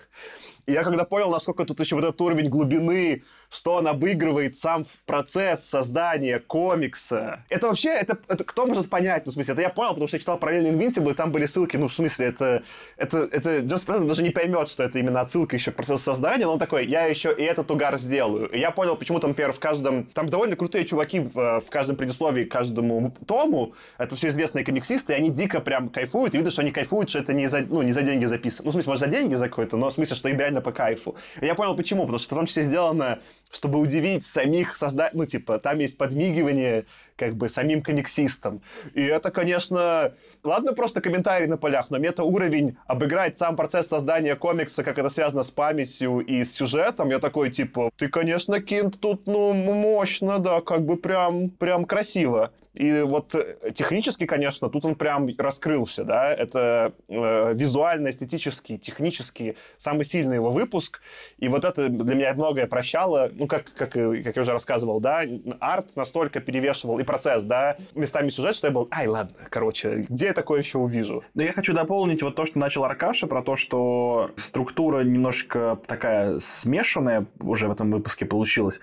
И я когда понял, насколько тут еще вот этот уровень глубины, что он обыгрывает сам процесс создания комикса. Это вообще, это, это кто может понять? Ну, в смысле, это я понял, потому что я читал параллельно Invincible, и там были ссылки, ну, в смысле, это, это, это 90% даже не поймет, что это именно отсылка еще к процессу создания, но он такой, я еще и этот угар сделаю. И я понял, почему там, например, в каждом... Там довольно крутые чуваки в, в каждом предисловии к каждому тому, это все известные комиксисты, и они дико прям кайфуют, и видно, что они кайфуют, что это не за, ну, не за деньги записано. Ну, в смысле, может, за деньги за какой-то, но в смысле, что им реально по кайфу. И я понял, почему, потому что в том числе сделано, чтобы удивить самих создателей, ну, типа, там есть подмигивание как бы самим комиксистам. И это, конечно, ладно просто комментарий на полях, но мета-уровень обыграть сам процесс создания комикса, как это связано с памятью и с сюжетом, я такой, типа, ты, конечно, Кинт тут, ну, мощно, да, как бы прям, прям красиво. И вот э, технически, конечно, тут он прям раскрылся, да, это э, визуально, эстетически, технически самый сильный его выпуск, и вот это для меня многое прощало, ну, как, как, как я уже рассказывал, да, арт настолько перевешивал и процесс, да, местами сюжет, что я был, ай, ладно, короче, где я такое еще увижу? Но я хочу дополнить вот то, что начал Аркаша, про то, что структура немножко такая смешанная уже в этом выпуске получилась.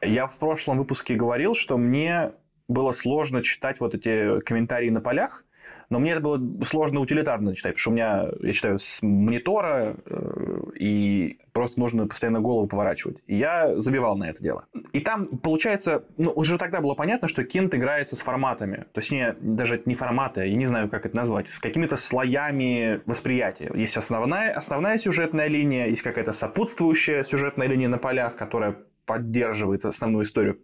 Я в прошлом выпуске говорил, что мне было сложно читать вот эти комментарии на полях, но мне это было сложно утилитарно читать, потому что у меня, я читаю с монитора, э, и просто нужно постоянно голову поворачивать. И я забивал на это дело. И там, получается, ну, уже тогда было понятно, что Кинт играется с форматами. Точнее, даже не форматы, я не знаю, как это назвать, с какими-то слоями восприятия. Есть основная, основная сюжетная линия, есть какая-то сопутствующая сюжетная линия на полях, которая поддерживает основную историю.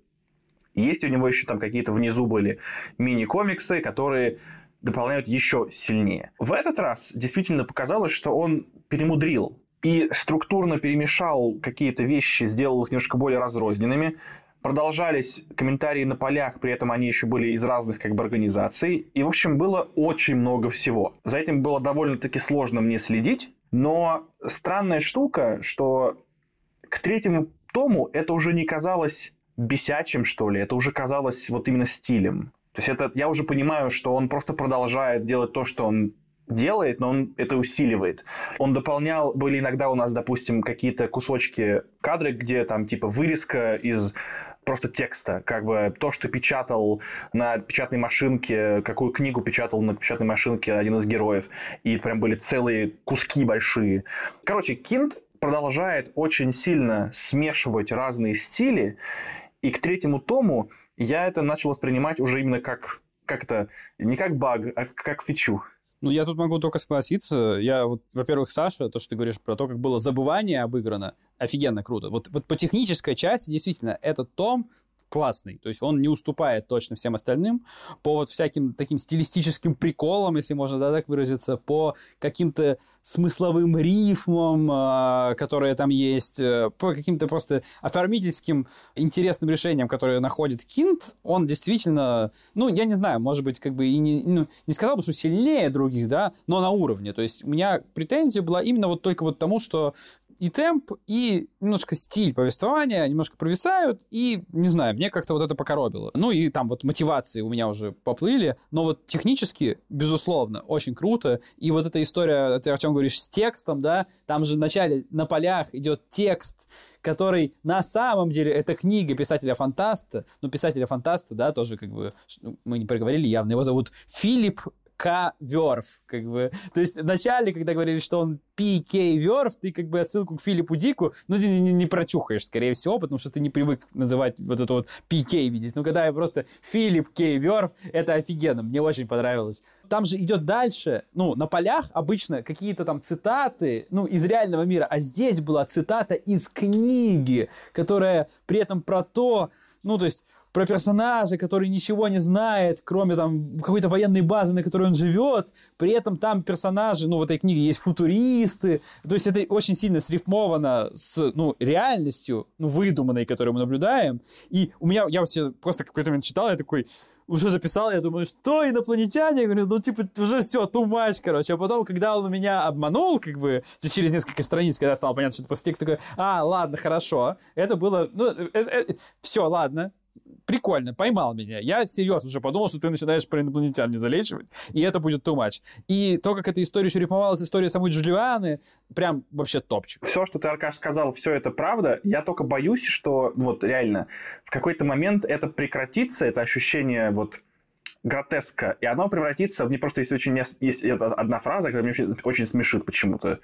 Есть у него еще там какие-то внизу были мини-комиксы, которые дополняют еще сильнее. В этот раз действительно показалось, что он перемудрил и структурно перемешал какие-то вещи, сделал их немножко более разрозненными. Продолжались комментарии на полях, при этом они еще были из разных как бы организаций. И, в общем, было очень много всего. За этим было довольно-таки сложно мне следить. Но странная штука, что к третьему тому это уже не казалось бесячим, что ли. Это уже казалось вот именно стилем. То есть это, я уже понимаю, что он просто продолжает делать то, что он делает, но он это усиливает. Он дополнял, были иногда у нас, допустим, какие-то кусочки кадры, где там типа вырезка из просто текста, как бы то, что печатал на печатной машинке, какую книгу печатал на печатной машинке один из героев, и прям были целые куски большие. Короче, Кинт продолжает очень сильно смешивать разные стили, и к третьему тому я это начал воспринимать уже именно как, как это, не как баг, а как фичу. Ну, я тут могу только согласиться. Я вот, во-первых, Саша, то, что ты говоришь про то, как было забывание обыграно, офигенно круто. Вот, вот по технической части, действительно, этот том классный. То есть он не уступает точно всем остальным по вот всяким таким стилистическим приколам, если можно да, так выразиться, по каким-то смысловым рифмам, э, которые там есть, э, по каким-то просто оформительским интересным решениям, которые находит Кинт, он действительно, ну, я не знаю, может быть, как бы и не, ну, не сказал бы, что сильнее других, да, но на уровне. То есть у меня претензия была именно вот только вот тому, что и темп, и немножко стиль повествования немножко провисают, и, не знаю, мне как-то вот это покоробило. Ну и там вот мотивации у меня уже поплыли, но вот технически, безусловно, очень круто. И вот эта история, ты чем говоришь, с текстом, да, там же вначале на полях идет текст, который на самом деле это книга писателя-фантаста, ну, писателя-фантаста, да, тоже как бы, ну, мы не проговорили явно, его зовут Филипп. Верф, как бы. То есть вначале, когда говорили, что он P.K. Верф, ты как бы отсылку к Филиппу Дику, ну, ты не, не, не прочухаешь, скорее всего, потому что ты не привык называть вот это вот P.K. видеть. Но когда я просто Филипп К. Верф, это офигенно, мне очень понравилось. Там же идет дальше, ну, на полях обычно какие-то там цитаты, ну, из реального мира, а здесь была цитата из книги, которая при этом про то, ну, то есть про персонажа, который ничего не знает, кроме там какой-то военной базы, на которой он живет. При этом там персонажи, ну, в этой книге есть футуристы. То есть это очень сильно срифмовано с, ну, реальностью, ну, выдуманной, которую мы наблюдаем. И у меня, я вот просто какой-то момент читал, я такой, уже записал, я думаю, что инопланетяне? Я говорю, ну, типа, уже все, much, короче. А потом, когда он меня обманул, как бы, через несколько страниц, когда стало понятно, что это просто текст такой, а, ладно, хорошо. Это было, ну, э, э, э, все, ладно, прикольно, поймал меня. Я серьезно уже подумал, что ты начинаешь про инопланетян мне залечивать, и это будет too much. И то, как эта история еще рифмовалась, история самой Джулианы, прям вообще топчик. Все, что ты, Аркаш, сказал, все это правда. Я только боюсь, что вот реально в какой-то момент это прекратится, это ощущение вот гротеска, и оно превратится... Мне просто есть очень... Есть одна фраза, которая меня очень, очень смешит почему-то.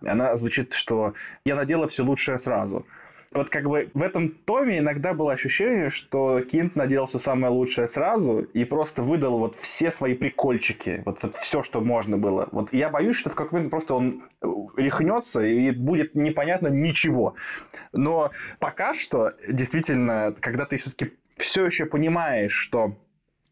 Она звучит, что «я надела все лучшее сразу» вот как бы в этом томе иногда было ощущение, что Кинт все самое лучшее сразу и просто выдал вот все свои прикольчики, вот, вот все, что можно было. Вот я боюсь, что в какой-то момент просто он э, рехнется и будет непонятно ничего. Но пока что, действительно, когда ты все-таки все еще понимаешь, что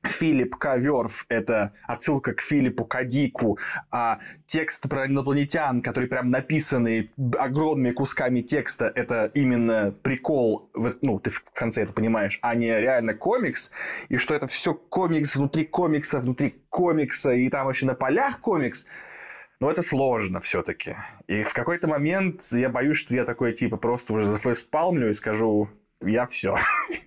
Филипп Каверф – это отсылка к Филиппу Кадику, а текст про инопланетян, который прям написанный огромными кусками текста, это именно прикол, ну, ты в конце это понимаешь, а не реально комикс, и что это все комикс внутри комикса, внутри комикса, и там вообще на полях комикс, но это сложно все-таки. И в какой-то момент я боюсь, что я такой, типа, просто уже зафейспалмлю и скажу, я все.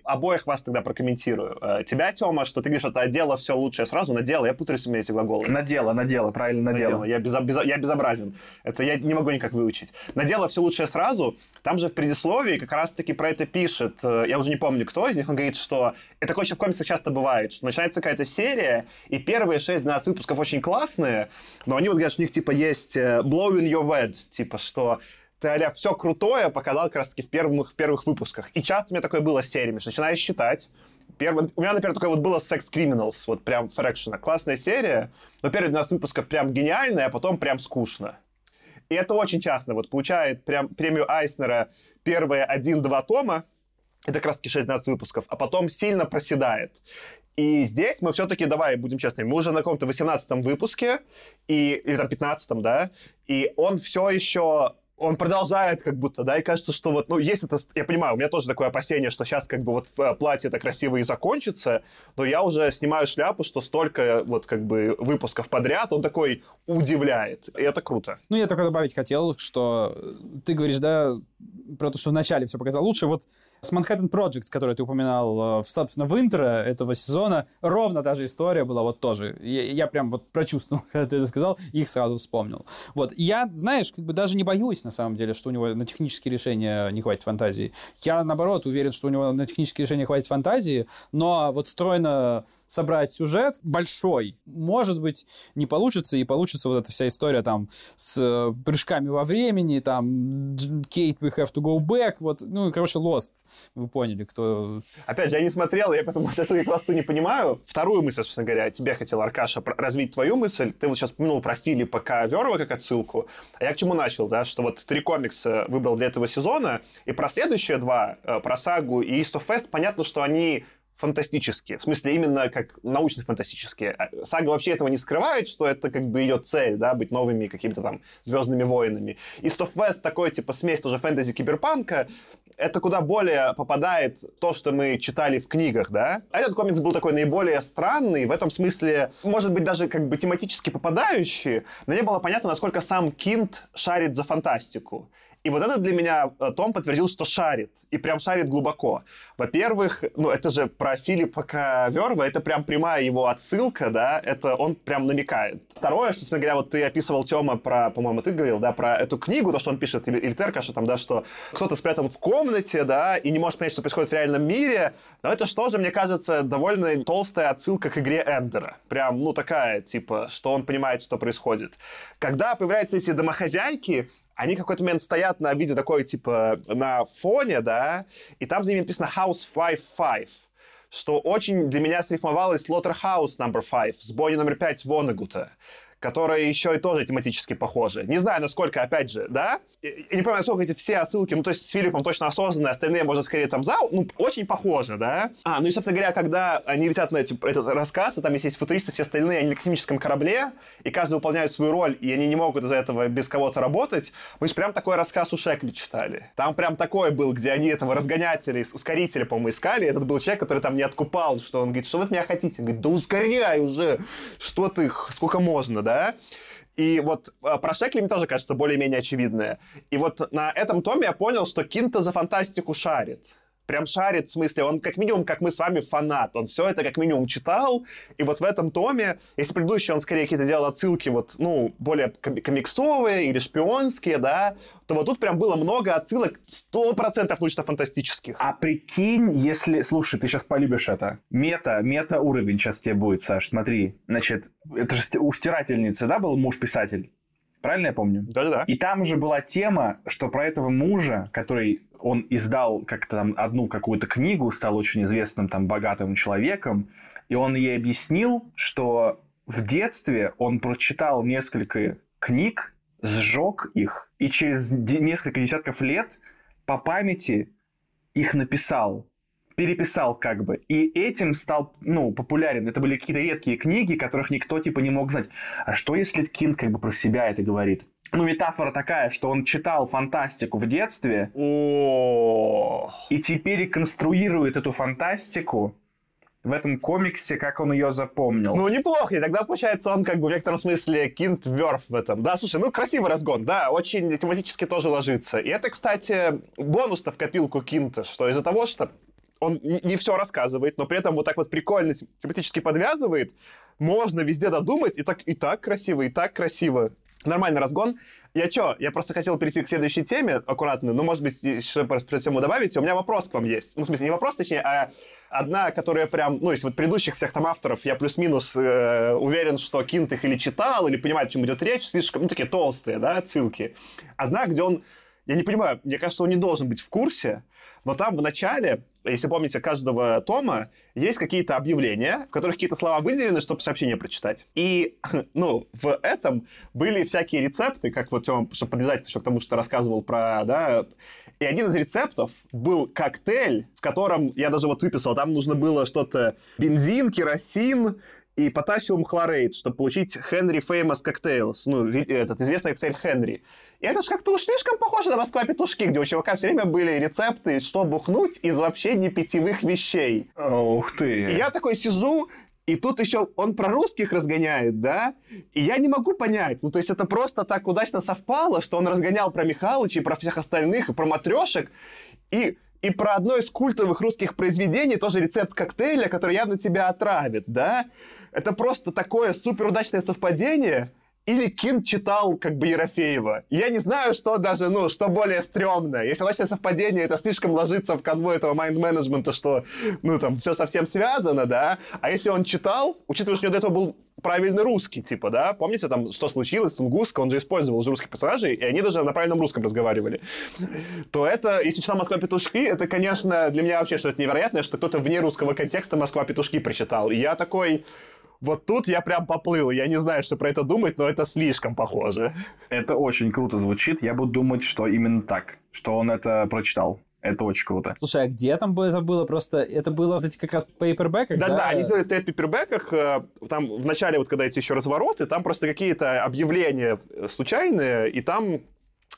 Обоих вас тогда прокомментирую. Э, тебя, Тёма, что ты говоришь, что дело все лучшее сразу, на дело. Я путаюсь у меня эти глаголы. На дело, на дело, правильно, на, на дело. дело. Я, без, без, я безобразен. Это я не могу никак выучить. На дело все лучшее сразу. Там же в предисловии как раз-таки про это пишет, э, я уже не помню, кто из них, он говорит, что это такое еще в комиксах часто бывает, что начинается какая-то серия, и первые 6-12 выпусков очень классные, но они вот говорят, что у них типа есть э, blowing your wed, типа что а все крутое показал как раз-таки в первых, в первых выпусках. И часто у меня такое было с сериями, что начинаешь считать. Первый, у меня, например, такое вот было Sex Criminals, вот прям Фрэкшена. Классная серия, но первые 12 выпусков прям гениальная, а потом прям скучно. И это очень часто. Вот получает прям премию Айснера первые один-два тома, это как раз 6-12 выпусков, а потом сильно проседает. И здесь мы все-таки, давай будем честными, мы уже на каком-то 18 выпуске, и, или там 15 да, и он все еще он продолжает как будто, да, и кажется, что вот, ну, есть это, я понимаю, у меня тоже такое опасение, что сейчас как бы вот э, платье это красиво и закончится, но я уже снимаю шляпу, что столько вот как бы выпусков подряд, он такой удивляет, и это круто. Ну, я только добавить хотел, что ты говоришь, да, про то, что вначале все показал лучше, вот с Manhattan Projects, который ты упоминал, э, собственно, в интро этого сезона, ровно та же история была вот тоже. Я, я прям вот прочувствовал, когда ты это сказал, их сразу вспомнил. Вот. Я, знаешь, как бы даже не боюсь, на самом деле, что у него на технические решения не хватит фантазии. Я, наоборот, уверен, что у него на технические решения хватит фантазии, но вот стройно собрать сюжет большой, может быть, не получится, и получится вот эта вся история там с э, прыжками во времени, там Кейт, we have to go back, вот, ну, короче, Lost вы поняли, кто... Опять же, я не смотрел, я поэтому сейчас к классу не понимаю. Вторую мысль, собственно говоря, тебе хотел, Аркаша, развить твою мысль. Ты вот сейчас упомянул про Филиппа К. Верова как отсылку. А я к чему начал, да, что вот три комикса выбрал для этого сезона, и про следующие два, э, про Сагу и East of West, понятно, что они фантастические. В смысле, именно как научно-фантастические. А сага вообще этого не скрывает, что это как бы ее цель, да, быть новыми какими-то там звездными воинами. И Stuff West такой, типа, смесь тоже фэнтези-киберпанка. Это куда более попадает то, что мы читали в книгах, да. А этот комикс был такой наиболее странный, в этом смысле, может быть, даже как бы тематически попадающий, но не было понятно, насколько сам Кинт шарит за фантастику. И вот это для меня э, Том подтвердил, что шарит. И прям шарит глубоко. Во-первых, ну это же про Филиппа Верва, это прям прямая его отсылка, да, это он прям намекает. Второе, что, смотри говоря, вот ты описывал, Тёма, про, по-моему, ты говорил, да, про эту книгу, то, что он пишет, или, или Теркаша, там, да, что кто-то спрятан в комнате, да, и не может понять, что происходит в реальном мире. Но это что же, мне кажется, довольно толстая отсылка к игре Эндера. Прям, ну, такая, типа, что он понимает, что происходит. Когда появляются эти домохозяйки, они какой-то момент стоят на виде такой, типа, на фоне, да, и там за ними написано House 5-5, что очень для меня срифмовалось Slaughterhouse Number 5 с Бонни номер 5 Вонегута которая еще и тоже тематически похожа. Не знаю, насколько, опять же, да? Я не понимаю, насколько эти все отсылки, ну, то есть с Филиппом точно осознанные, остальные, можно скорее там за, ну, очень похожи, да? А, ну и, собственно говоря, когда они летят на эти, этот рассказ, и там есть футуристы, все остальные, они на космическом корабле, и каждый выполняет свою роль, и они не могут из-за этого без кого-то работать, мы же прям такой рассказ у Шекли читали. Там прям такой был, где они этого разгонятеля, ускорителя, по-моему, искали, этот был человек, который там не откупал, что он говорит, что вы от меня хотите? Он говорит, да ускоряй уже, что ты, сколько можно, да? И вот а, про Шекли мне тоже кажется более-менее очевидное. И вот на этом томе я понял, что Кинта за фантастику шарит прям шарит, в смысле, он как минимум, как мы с вами, фанат. Он все это как минимум читал, и вот в этом томе, если предыдущий он скорее какие-то делал отсылки, вот, ну, более комиксовые или шпионские, да, то вот тут прям было много отсылок 100% научно-фантастических. А прикинь, если... Слушай, ты сейчас полюбишь это. Мета, мета-уровень сейчас тебе будет, Саш, смотри. Значит, это же у стирательницы, да, был муж-писатель? Правильно я помню? Да-да-да. И там же была тема, что про этого мужа, который он издал как-то там одну какую-то книгу, стал очень известным там богатым человеком, и он ей объяснил, что в детстве он прочитал несколько книг, сжег их, и через несколько десятков лет по памяти их написал переписал как бы. И этим стал, ну, популярен. Это были какие-то редкие книги, которых никто, типа, не мог знать. А что, если Кинт как бы про себя это говорит? Ну, метафора такая, что он читал фантастику в детстве, О, и теперь реконструирует эту фантастику в этом комиксе, как он ее запомнил. Ну, неплохо. И тогда, получается, он как бы в некотором смысле кинт верф в этом. Да, слушай, ну, красивый разгон, да, очень тематически тоже ложится. И это, кстати, бонус-то в копилку кинта, что из-за того, что он не все рассказывает, но при этом вот так вот прикольно тем- тематически подвязывает, можно везде додумать, и так, и так красиво, и так красиво. Нормальный разгон. Я что, я просто хотел перейти к следующей теме аккуратно, но, может быть, еще про тему добавите. У меня вопрос к вам есть. Ну, в смысле, не вопрос, точнее, а одна, которая прям, ну, из вот предыдущих всех там авторов, я плюс-минус э, уверен, что Кинт их или читал, или понимает, о чем идет речь, слишком, ну, такие толстые, да, отсылки. Одна, где он, я не понимаю, мне кажется, он не должен быть в курсе, но там в начале, если помните, каждого тома есть какие-то объявления, в которых какие-то слова выделены, чтобы сообщение прочитать. И, ну, в этом были всякие рецепты, как вот, Тёма, чтобы подвязать еще к тому, что рассказывал про, да, и один из рецептов был коктейль, в котором, я даже вот выписал, там нужно было что-то бензин, керосин и потасиум хлорейд, чтобы получить Henry Famous Cocktails, ну, этот известный коктейль Henry. И это же как-то уж слишком похоже на Москва-петушки, где у чувака все время были рецепты, что бухнуть из вообще не питьевых вещей. Ух ты. И я такой сижу, и тут еще он про русских разгоняет, да? И я не могу понять. Ну, то есть это просто так удачно совпало, что он разгонял про Михалыча и про всех остальных, и про матрешек, и, и про одно из культовых русских произведений, тоже рецепт коктейля, который явно тебя отравит, да? Это просто такое суперудачное совпадение, или Кин читал как бы Ерофеева. Я не знаю, что даже, ну, что более стрёмное. Если удачное совпадение, это слишком ложится в конвой этого майнд-менеджмента, что, ну, там, все совсем связано, да. А если он читал, учитывая, что у него до этого был правильный русский, типа, да, помните, там, что случилось, Тунгуска, он же использовал уже русских персонажей, и они даже на правильном русском разговаривали, то это, если читал «Москва-петушки», это, конечно, для меня вообще что-то невероятное, что кто-то вне русского контекста «Москва-петушки» прочитал. И я такой, вот тут я прям поплыл. Я не знаю, что про это думать, но это слишком похоже. Это очень круто звучит. Я буду думать, что именно так, что он это прочитал. Это очень круто. Слушай, а где там это было? Просто это было вот эти как раз пейпербэках, Да-да, они сделали в тред-пипербэках, э, там в начале, вот когда эти еще развороты, там просто какие-то объявления случайные, и там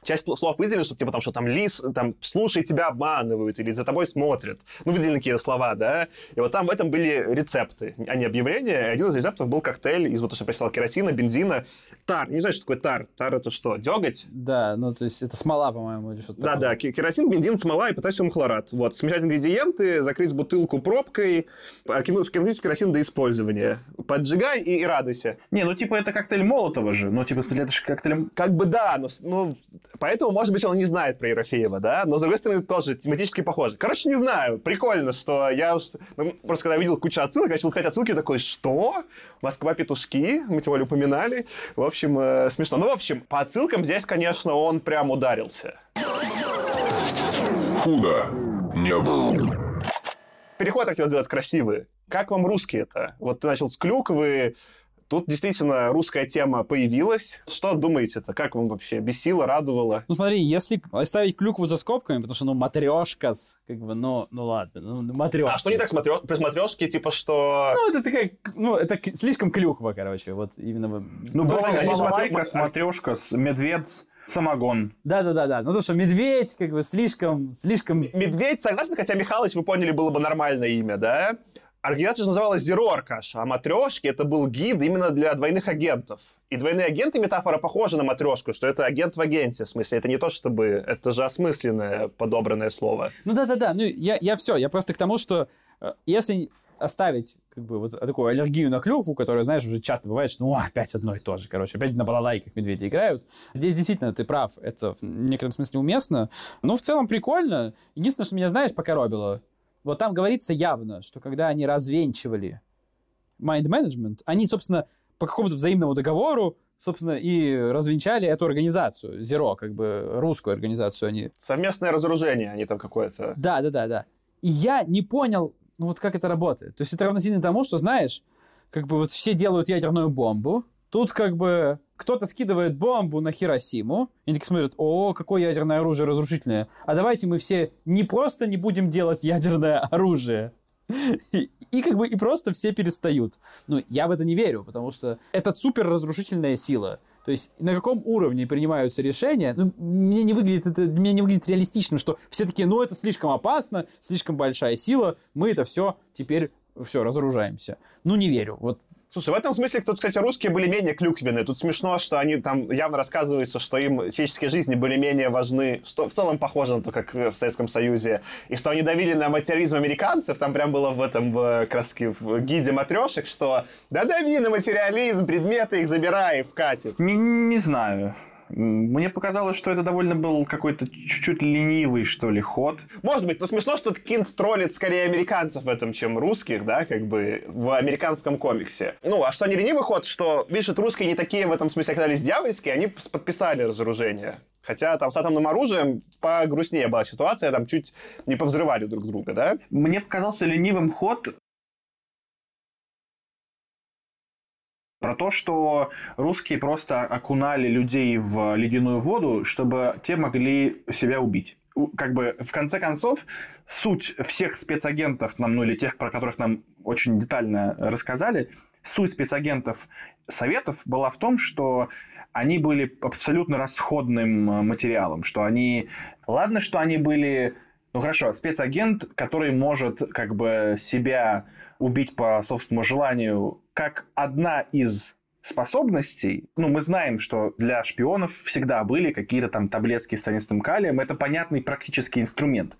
часть слов- выделены, что типа там что там лис, там слушай, тебя обманывают, или за тобой смотрят. Ну, выделены какие-то слова, да. И вот там в этом были рецепты, а не объявления. И один из рецептов был коктейль из, вот, что я прочитал, керосина, бензина, тар. Не знаю, что такое тар. Тар это что, деготь? Да, ну то есть это смола, по-моему, или что-то Да, такое. да, ке- керосин, бензин, смола и потасиум хлорат. Вот, смешать ингредиенты, закрыть бутылку пробкой, кинуть, кинуть керосин до использования. Поджигай и, и радуйся. Не, ну типа это коктейль Молотова же. Ну, типа, это же коктейль... Как бы да, но, ну, поэтому, может быть, он не знает про Ерофеева, да, но, с другой стороны, тоже тематически похоже. Короче, не знаю, прикольно, что я уж, ну, просто когда увидел кучу отсылок, начал искать отсылки, такой, что? Москва-петушки, мы тем более упоминали. В общем, э, смешно. Ну, в общем, по отсылкам здесь, конечно, он прям ударился. Худо не было. переход я хотел сделать красивый. Как вам русский это? Вот ты начал с клюквы, тут действительно русская тема появилась. Что думаете-то? Как вам вообще? Бесило, радовало? Ну смотри, если оставить клюкву за скобками, потому что, ну, матрешка, как бы, ну, ну ладно, ну, матрешка. А что не так с матрё- при смотрешке, типа что... Ну, это такая, ну, это к- слишком клюква, короче, вот именно... Ну, балалайка, они же смотрешка, с- медведь, самогон. Да-да-да-да, ну то, что медведь, как бы, слишком, слишком... Медведь, согласен, хотя Михалыч, вы поняли, было бы нормальное имя, да? Организация называлась Zero Аркаша, а матрешки это был гид именно для двойных агентов. И двойные агенты метафора похожа на матрешку, что это агент в агенте, в смысле, это не то чтобы, это же осмысленное подобранное слово. Ну да-да-да, ну я, я все, я просто к тому, что э, если оставить как бы вот такую аллергию на клюкву, которая, знаешь, уже часто бывает, что ну опять одно и то же, короче, опять на балалайках медведи играют. Здесь действительно ты прав, это в некотором смысле уместно, но в целом прикольно. Единственное, что меня, знаешь, покоробило, вот там говорится явно, что когда они развенчивали mind management, они, собственно, по какому-то взаимному договору, собственно, и развенчали эту организацию, Zero, как бы русскую организацию они Совместное разоружение, а не там какое-то... да, да, да, да. И я не понял, ну вот как это работает. То есть это равносильно тому, что, знаешь, как бы вот все делают ядерную бомбу, тут как бы кто-то скидывает бомбу на Хиросиму, и они такие смотрят, о, какое ядерное оружие разрушительное. А давайте мы все не просто не будем делать ядерное оружие, и, как бы и просто все перестают. Ну, я в это не верю, потому что это супер разрушительная сила. То есть на каком уровне принимаются решения, ну, мне не выглядит это, мне не выглядит реалистичным, что все таки ну, это слишком опасно, слишком большая сила, мы это все теперь все, разоружаемся. Ну, не верю. Вот Слушай, в этом смысле тут, кстати, русские были менее клюквенные. Тут смешно, что они там явно рассказывается, что им человеческие жизни были менее важны, что в целом похоже на то, как в Советском Союзе, и что они давили на материализм американцев, там прям было в этом в, краске, в гиде матрешек, что да дави на материализм, предметы их забирай, вкатит. Не, не знаю. Мне показалось, что это довольно был какой-то чуть-чуть ленивый, что ли, ход. Может быть, но смешно, что Кинт троллит скорее американцев в этом, чем русских, да, как бы в американском комиксе. Ну, а что не ленивый ход, что, видишь, русские не такие в этом смысле оказались дьявольские, они подписали разоружение. Хотя там с атомным оружием погрустнее была ситуация, там чуть не повзрывали друг друга, да? Мне показался ленивым ход Про то, что русские просто окунали людей в ледяную воду, чтобы те могли себя убить. Как бы, в конце концов, суть всех спецагентов, нам, ну или тех, про которых нам очень детально рассказали, суть спецагентов Советов была в том, что они были абсолютно расходным материалом, что они... Ладно, что они были... Ну хорошо, спецагент, который может как бы себя убить по собственному желанию, как одна из способностей, ну, мы знаем, что для шпионов всегда были какие-то там таблетки с цианистым калием, это понятный практический инструмент.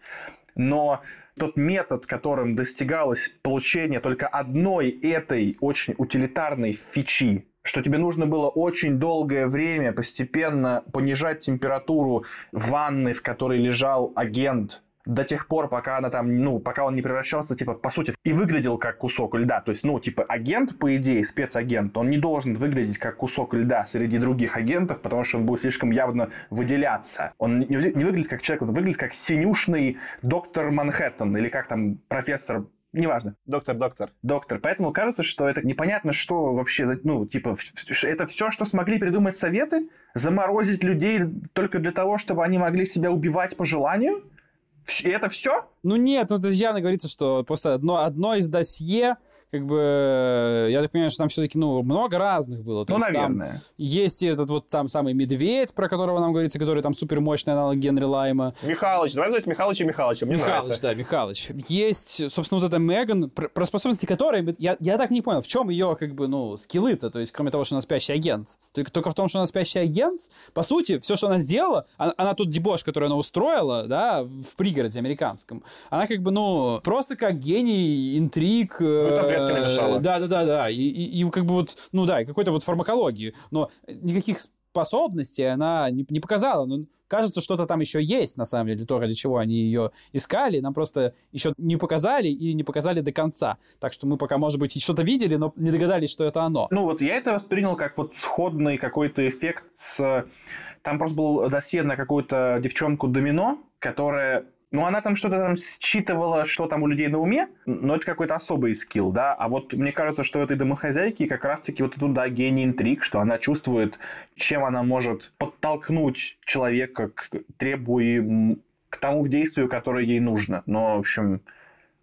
Но тот метод, которым достигалось получение только одной этой очень утилитарной фичи, что тебе нужно было очень долгое время постепенно понижать температуру ванны, в которой лежал агент, до тех пор, пока она там, ну, пока он не превращался, типа, по сути, и выглядел как кусок льда. То есть, ну, типа, агент, по идее, спецагент, он не должен выглядеть как кусок льда среди других агентов, потому что он будет слишком явно выделяться. Он не, не выглядит как человек, он выглядит как синюшный доктор Манхэттен, или как там профессор Неважно. Доктор, доктор. Доктор. Поэтому кажется, что это непонятно, что вообще, ну, типа, это все, что смогли придумать советы? Заморозить людей только для того, чтобы они могли себя убивать по желанию? И это все? Ну нет, ну это явно говорится, что просто одно, одно из досье как бы, я так понимаю, что там все-таки, ну, много разных было. То ну, есть, наверное. Там есть этот вот там самый медведь, про которого нам говорится, который там супер мощный аналог Генри Лайма. Михалыч, давай называть Михалыча Михалыча, мне Михалыч, нравится. да, Михалыч. Есть, собственно, вот эта Меган, про, про способности которой, я, я так не понял, в чем ее, как бы, ну, скиллы-то, то есть, кроме того, что она спящий агент. Только, только в том, что она спящий агент, по сути, все, что она сделала, она, она тут дебош, который она устроила, да, в пригороде американском, она как бы, ну, просто как гений интриг. Ну, таблетки намешала. Да, да, да, да. И, и, и как бы вот, ну да, какой-то вот фармакологии. Но никаких способностей она не, не показала. Но кажется, что-то там еще есть, на самом деле, то, ради чего они ее искали. Нам просто еще не показали и не показали до конца. Так что мы пока, может быть, что-то видели, но не догадались, что это оно. Ну вот я это воспринял как вот сходный какой-то эффект с... Там просто был досье на какую-то девчонку Домино, которая ну, она там что-то там считывала, что там у людей на уме, но это какой-то особый скилл, да. А вот мне кажется, что этой домохозяйки как раз-таки вот туда гений интриг, что она чувствует, чем она может подтолкнуть человека к требуем к тому действию, которое ей нужно. Но, в общем,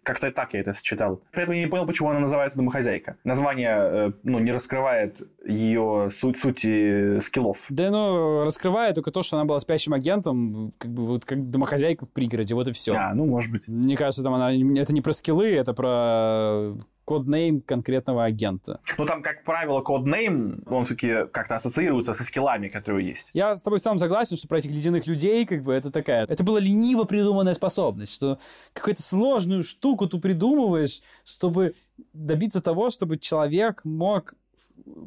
как-то так я это считал. При этом я не понял, почему она называется «Домохозяйка». Название э, ну, не раскрывает ее суть, сути скиллов. Да, ну, раскрывает только то, что она была спящим агентом, как бы вот как домохозяйка в пригороде, вот и все. А, ну, может быть. Мне кажется, там она, это не про скиллы, это про коднейм конкретного агента. Ну, там, как правило, коднейм, он все-таки как-то ассоциируется со скиллами, которые есть. Я с тобой сам согласен, что про этих ледяных людей, как бы, это такая... Это была лениво придуманная способность, что какую-то сложную штуку ты придумываешь, чтобы добиться того, чтобы человек мог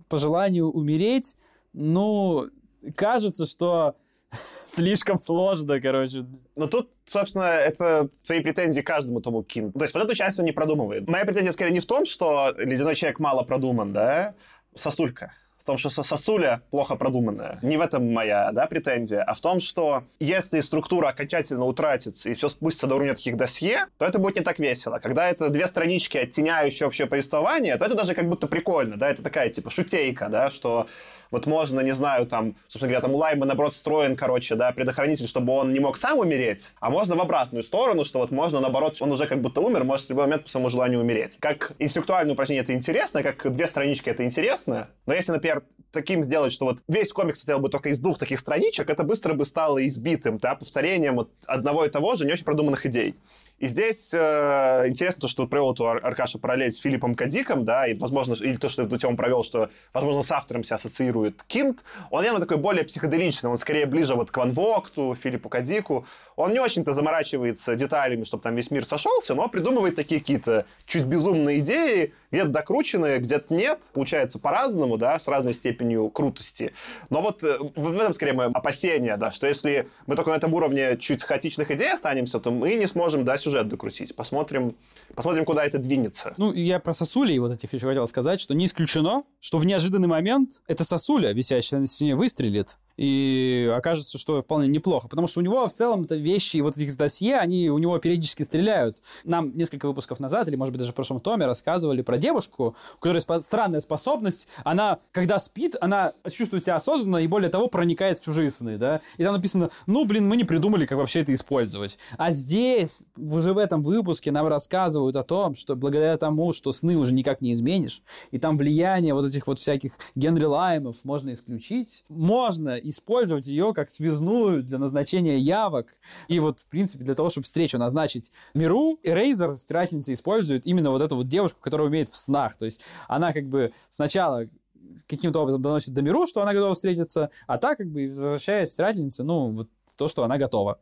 по желанию умереть. Ну, кажется, что слишком сложно, короче. Но тут, собственно, это свои претензии каждому тому Кингу. То есть вот эту часть он не продумывает. Моя претензия скорее не в том, что «Ледяной человек» мало продуман, да, сосулька в том, что сосуля плохо продуманная. Не в этом моя да, претензия, а в том, что если структура окончательно утратится и все спустится до уровня таких досье, то это будет не так весело. Когда это две странички, оттеняющие общее повествование, то это даже как будто прикольно, да, это такая типа шутейка, да, что вот можно, не знаю, там, собственно говоря, там у Лайма, наоборот, встроен, короче, да, предохранитель, чтобы он не мог сам умереть, а можно в обратную сторону, что вот можно, наоборот, он уже как будто умер, может в любой момент по своему желанию умереть. Как интеллектуальное упражнение это интересно, как две странички это интересно, но если, например, таким сделать, что вот весь комикс состоял бы только из двух таких страничек, это быстро бы стало избитым, да, повторением вот одного и того же не очень продуманных идей. И здесь э, интересно то, что провел эту Ар- Аркаша параллель с Филиппом Кадиком, да, и, возможно, или то, что эту тему провел, что, возможно, с автором себя ассоциирует Кинт, он явно такой более психоделичный, он скорее ближе вот к Ван Вокту, Филиппу Кадику. Он не очень-то заморачивается деталями, чтобы там весь мир сошелся, но придумывает такие какие-то чуть безумные идеи, где-то докрученные, где-то нет. Получается по-разному, да, с разной степенью крутости. Но вот э, в этом, скорее, мое опасение, да, что если мы только на этом уровне чуть хаотичных идей останемся, то мы не сможем, да, сюжет докрутить. Посмотрим, посмотрим, куда это двинется. Ну, я про сосули вот этих еще хотел сказать, что не исключено, что в неожиданный момент эта сосуля, висящая на стене, выстрелит, и окажется, что вполне неплохо. Потому что у него в целом это вещи вот этих досье, они у него периодически стреляют. Нам несколько выпусков назад, или, может быть, даже в прошлом томе рассказывали про девушку, у которой спо- странная способность. Она, когда спит, она чувствует себя осознанно и, более того, проникает в чужие сны, да. И там написано, ну, блин, мы не придумали, как вообще это использовать. А здесь, уже в этом выпуске нам рассказывают о том, что благодаря тому, что сны уже никак не изменишь, и там влияние вот этих вот всяких Генри Лаймов можно исключить, можно использовать ее как связную для назначения явок. И вот, в принципе, для того, чтобы встречу назначить Миру, Рейзер, стирательница, использует именно вот эту вот девушку, которая умеет в снах. То есть она как бы сначала каким-то образом доносит до Миру, что она готова встретиться, а так как бы возвращает стирательнице, ну, вот то, что она готова.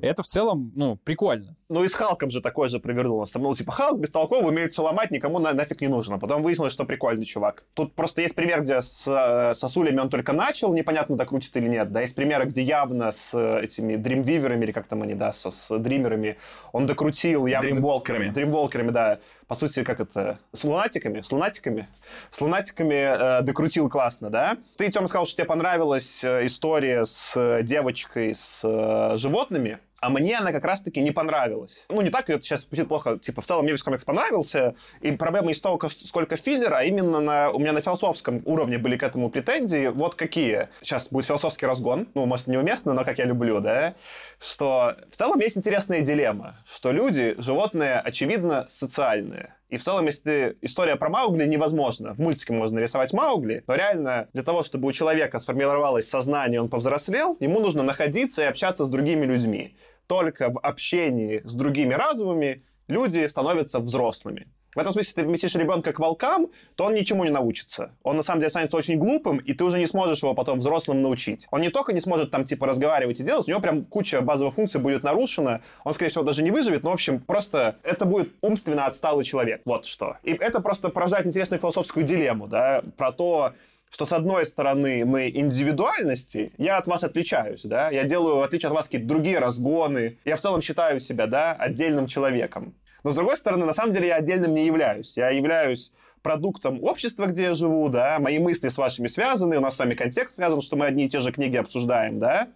Это в целом, ну, прикольно. Ну и с Халком же такое же провернулось. Там, ну, типа, Халк бестолковый, умеет все ломать, никому на- нафиг не нужен. А потом выяснилось, что прикольный чувак. Тут просто есть пример, где с э, сосулями он только начал, непонятно, докрутит или нет. Да, есть примеры, где явно с э, этими Дримвиверами, или как там они, да, со, с Дримерами, он докрутил. Явно... Дримволкерами. Дримволкерами, да. По сути, как это? С лунатиками? С лунатиками? С лунатиками э, докрутил классно, да? Ты, Тём, сказал, что тебе понравилась э, история с э, девочкой с э, животными. А мне она как раз-таки не понравилась. Ну, не так, это сейчас звучит плохо. Типа, в целом мне весь комикс понравился. И проблема не столько, сколько филлера, а именно на, у меня на философском уровне были к этому претензии. Вот какие. Сейчас будет философский разгон. Ну, может, неуместно, но как я люблю, да? Что в целом есть интересная дилемма. Что люди, животные, очевидно, социальные. И в целом, если история про Маугли невозможна, в мультике можно рисовать Маугли, но реально для того, чтобы у человека сформировалось сознание, он повзрослел, ему нужно находиться и общаться с другими людьми. Только в общении с другими разумами люди становятся взрослыми. В этом смысле, если ты вместишь ребенка к волкам, то он ничему не научится. Он на самом деле станет очень глупым, и ты уже не сможешь его потом взрослым научить. Он не только не сможет там типа разговаривать и делать, у него прям куча базовых функций будет нарушена. Он, скорее всего, даже не выживет, но, в общем, просто это будет умственно отсталый человек. Вот что. И это просто порождает интересную философскую дилемму, да, про то, что с одной стороны мы индивидуальности, я от вас отличаюсь, да, я делаю, в отличие от вас, какие-то другие разгоны, я в целом считаю себя, да, отдельным человеком. Но с другой стороны, на самом деле я отдельным не являюсь. Я являюсь продуктом общества, где я живу, да, мои мысли с вашими связаны, у нас с вами контекст связан, что мы одни и те же книги обсуждаем, да.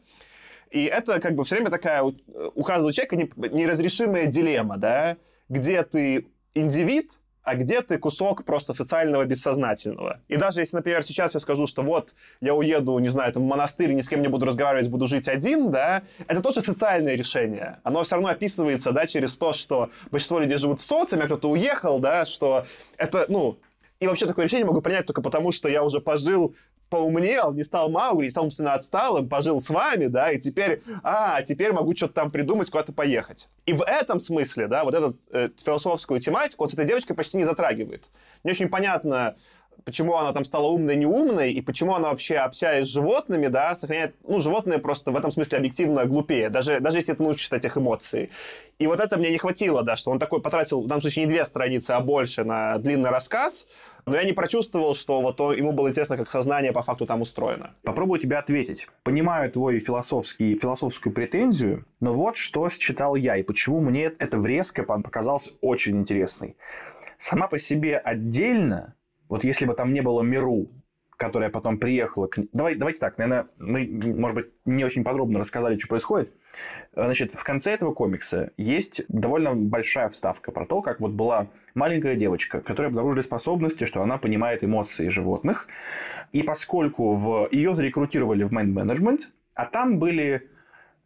И это как бы все время такая у, у каждого человека не- неразрешимая дилемма, да, где ты индивид, а где ты кусок просто социального бессознательного. И даже если, например, сейчас я скажу, что вот я уеду, не знаю, там, в монастырь, ни с кем не буду разговаривать, буду жить один, да, это тоже социальное решение. Оно все равно описывается, да, через то, что большинство людей живут в социуме, а кто-то уехал, да, что это, ну, и вообще такое решение могу принять только потому, что я уже пожил поумнел, не стал Маугли, умственно отсталым, пожил с вами, да, и теперь, а, теперь могу что-то там придумать, куда-то поехать. И в этом смысле, да, вот эту э, философскую тематику он с этой девочкой почти не затрагивает. Не очень понятно, почему она там стала умной, неумной, и почему она вообще, общаясь с животными, да, сохраняет... Ну, животные просто в этом смысле объективно глупее, даже, даже если это научишь читать их эмоции. И вот это мне не хватило, да, что он такой потратил, в данном случае, не две страницы, а больше на длинный рассказ, но я не прочувствовал, что вот он- ему было интересно, как сознание по факту там устроено. Попробую тебе ответить. Понимаю твою философский, философскую претензию, но вот что считал я, и почему мне эта врезка показалась очень интересной. Сама по себе отдельно, вот если бы там не было Миру, которая потом приехала к... Давай, давайте так, наверное, мы, может быть, не очень подробно рассказали, что происходит. Значит, в конце этого комикса есть довольно большая вставка про то, как вот была маленькая девочка, которая обнаружили способности, что она понимает эмоции животных. И поскольку в... ее зарекрутировали в Mind Management, а там были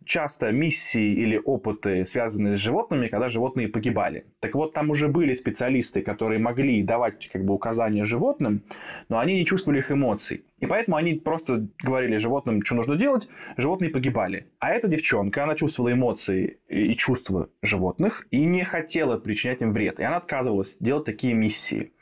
часто миссии или опыты, связанные с животными, когда животные погибали. Так вот, там уже были специалисты, которые могли давать как бы, указания животным, но они не чувствовали их эмоций. И поэтому они просто говорили животным, что нужно делать, животные погибали. А эта девчонка, она чувствовала эмоции и чувства животных и не хотела причинять им вред. И она отказывалась делать такие миссии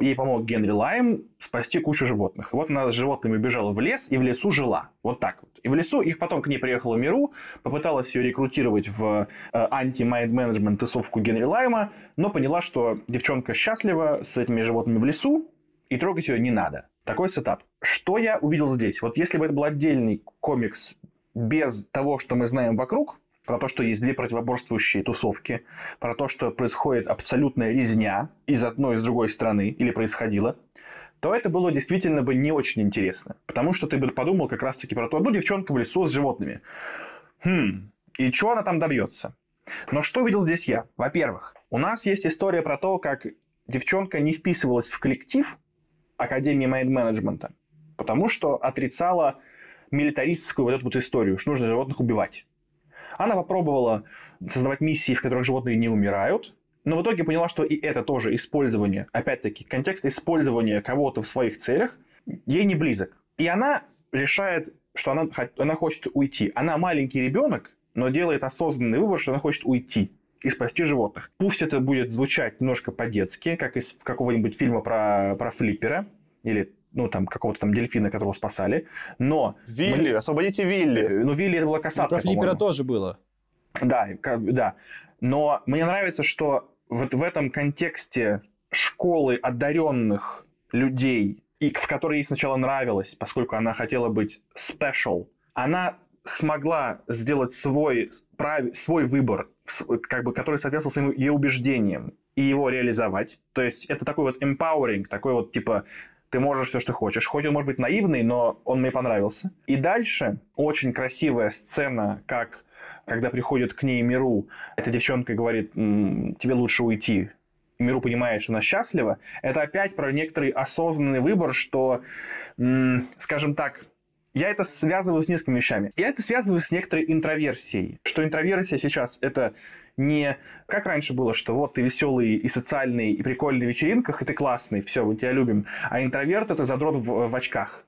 ей помог Генри Лайм спасти кучу животных. Вот она с животными бежала в лес и в лесу жила. Вот так вот. И в лесу их потом к ней приехала Меру, попыталась ее рекрутировать в э, анти- Mind Management тусовку Генри Лайма, но поняла, что девчонка счастлива с этими животными в лесу, и трогать ее не надо. Такой setup. Что я увидел здесь? Вот если бы это был отдельный комикс без того, что мы знаем вокруг, про то, что есть две противоборствующие тусовки, про то, что происходит абсолютная резня из одной и с другой стороны, или происходило, то это было действительно бы не очень интересно. Потому что ты бы подумал как раз-таки про то, одну девчонку в лесу с животными. Хм, и что она там добьется? Но что видел здесь я? Во-первых, у нас есть история про то, как девчонка не вписывалась в коллектив Академии майнд-менеджмента, потому что отрицала милитаристскую вот эту вот историю, что нужно животных убивать. Она попробовала создавать миссии, в которых животные не умирают, но в итоге поняла, что и это тоже использование, опять-таки, контекст использования кого-то в своих целях ей не близок. И она решает, что она, она хочет уйти. Она маленький ребенок, но делает осознанный выбор, что она хочет уйти и спасти животных. Пусть это будет звучать немножко по-детски, как из какого-нибудь фильма про, про флиппера, или ну, там, какого-то там дельфина, которого спасали, но... Вилли, мы... освободите Вилли. Э, ну, Вилли это была касатка, Про Флиппера тоже было. Да, да. Но мне нравится, что вот в этом контексте школы одаренных людей, и в которой ей сначала нравилось, поскольку она хотела быть special, она смогла сделать свой, прав... свой выбор, как бы, который соответствовал своим ее убеждениям, и его реализовать. То есть это такой вот empowering, такой вот типа ты можешь все, что хочешь. Хоть он может быть наивный, но он мне понравился. И дальше очень красивая сцена, как когда приходит к ней Миру, эта девчонка говорит, тебе лучше уйти. Миру понимает, что она счастлива. Это опять про некоторый осознанный выбор, что, скажем так, я это связываю с несколькими вещами. Я это связываю с некоторой интроверсией. Что интроверсия сейчас это не как раньше было, что вот ты веселый и социальный, и прикольный в вечеринках, и ты классный, все, мы тебя любим. А интроверт это задрот в, в очках.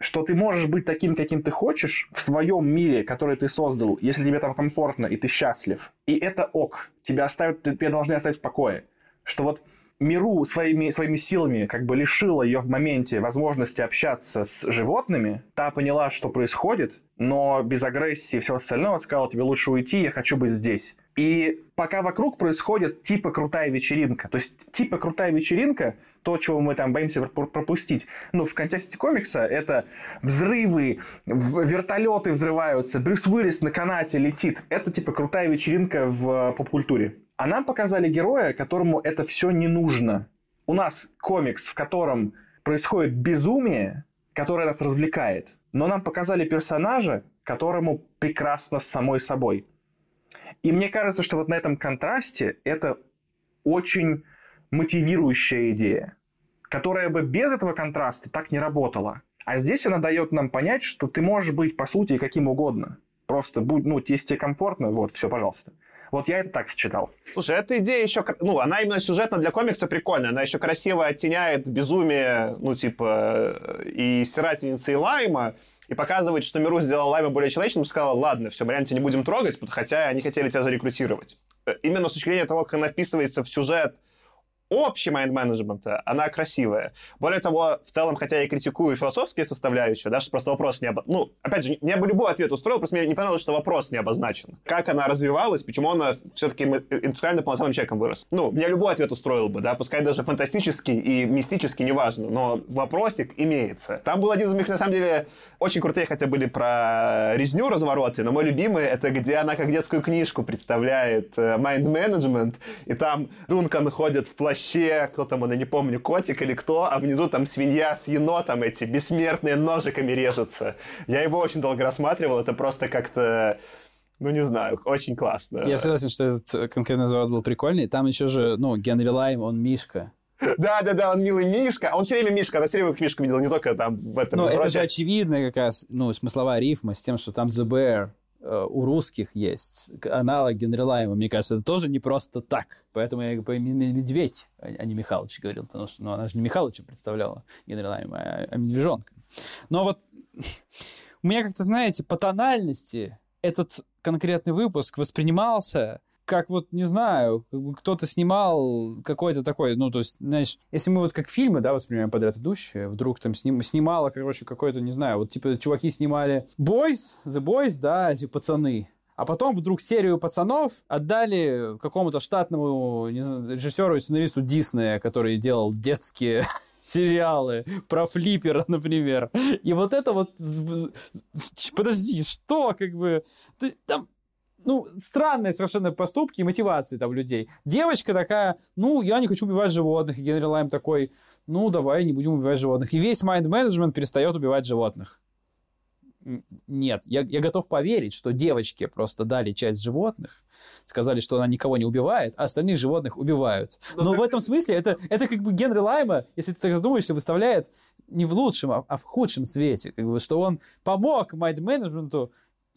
Что ты можешь быть таким, каким ты хочешь, в своем мире, который ты создал, если тебе там комфортно, и ты счастлив. И это ок. Тебя, оставят, тебя должны оставить в покое. Что вот Миру своими, своими силами как бы лишила ее в моменте возможности общаться с животными. Та поняла, что происходит, но без агрессии и всего остального сказала, тебе лучше уйти, я хочу быть здесь. И пока вокруг происходит типа крутая вечеринка. То есть типа крутая вечеринка, то, чего мы там боимся пропустить. Ну, в контексте комикса это взрывы, вертолеты взрываются, Брюс Уиллис на канате летит. Это типа крутая вечеринка в поп-культуре. А нам показали героя, которому это все не нужно. У нас комикс, в котором происходит безумие, которое нас развлекает. Но нам показали персонажа, которому прекрасно с самой собой. И мне кажется, что вот на этом контрасте это очень мотивирующая идея, которая бы без этого контраста так не работала. А здесь она дает нам понять, что ты можешь быть, по сути, каким угодно. Просто будь, ну, если тебе комфортно, вот, все, пожалуйста. Вот я это так считал. Слушай, эта идея еще, ну, она именно сюжетно для комикса прикольная. Она еще красиво оттеняет безумие, ну, типа, и стирательницы и лайма, и показывает, что Миру сделал Лайма более человечным, сказала, ладно, все, тебя не будем трогать, хотя они хотели тебя зарекрутировать. Э, именно с точки зрения того, как она вписывается в сюжет общий майнд-менеджмента, она красивая. Более того, в целом, хотя я критикую философские составляющие, да, что просто вопрос не... Обо... Ну, опять же, мне бы любой ответ устроил, просто мне не понравилось, что вопрос не обозначен. Как она развивалась, почему она все-таки индустриально полноценным человеком вырос. Ну, мне любой ответ устроил бы, да, пускай даже фантастический и мистический, неважно, но вопросик имеется. Там был один из моих, на самом деле, очень крутые хотя были про резню развороты, но мой любимый это где она как детскую книжку представляет майнд-менеджмент, и там Дункан ходит в плаще плаще, кто там, я не помню, котик или кто, а внизу там свинья с енотом эти бессмертные ножиками режутся. Я его очень долго рассматривал, это просто как-то ну, не знаю, очень классно. Я согласен, что этот конкретный завод был прикольный. Там еще же, ну, Генри Лайм, он Мишка. Да-да-да, он милый Мишка. Он все время Мишка, она все время Мишку видела, не только там в этом Ну, это же очевидно как раз, ну, смысловая рифма с тем, что там The Bear э, у русских есть аналог Генри Лайма. Мне кажется, это тоже не просто так. Поэтому я имени Медведь, а не Михалыч говорил, потому что ну, она же не Михалыча представляла Генри Лайма, а, а Медвежонка. Но вот у меня как-то, знаете, по тональности этот конкретный выпуск воспринимался как вот, не знаю, кто-то снимал какой-то такой, ну, то есть, знаешь, если мы вот как фильмы, да, воспринимаем подряд идущие, вдруг там сним, снимала, короче, какой-то, не знаю, вот, типа, чуваки снимали Boys, The Boys, да, эти пацаны, а потом вдруг серию пацанов отдали какому-то штатному знаю, режиссеру и сценаристу Диснея, который делал детские сериалы про флиппера, например. И вот это вот... Подожди, что, как бы... Там ну, странные совершенно поступки и мотивации там людей. Девочка такая, ну, я не хочу убивать животных, и Генри Лайм такой, ну, давай не будем убивать животных. И весь майнд-менеджмент перестает убивать животных. Нет, я, я готов поверить, что девочке просто дали часть животных, сказали, что она никого не убивает, а остальных животных убивают. Но, Но так... в этом смысле это, это как бы Генри Лайма, если ты так задумаешься, выставляет не в лучшем, а, а в худшем свете. Как бы, что он помог майнд-менеджменту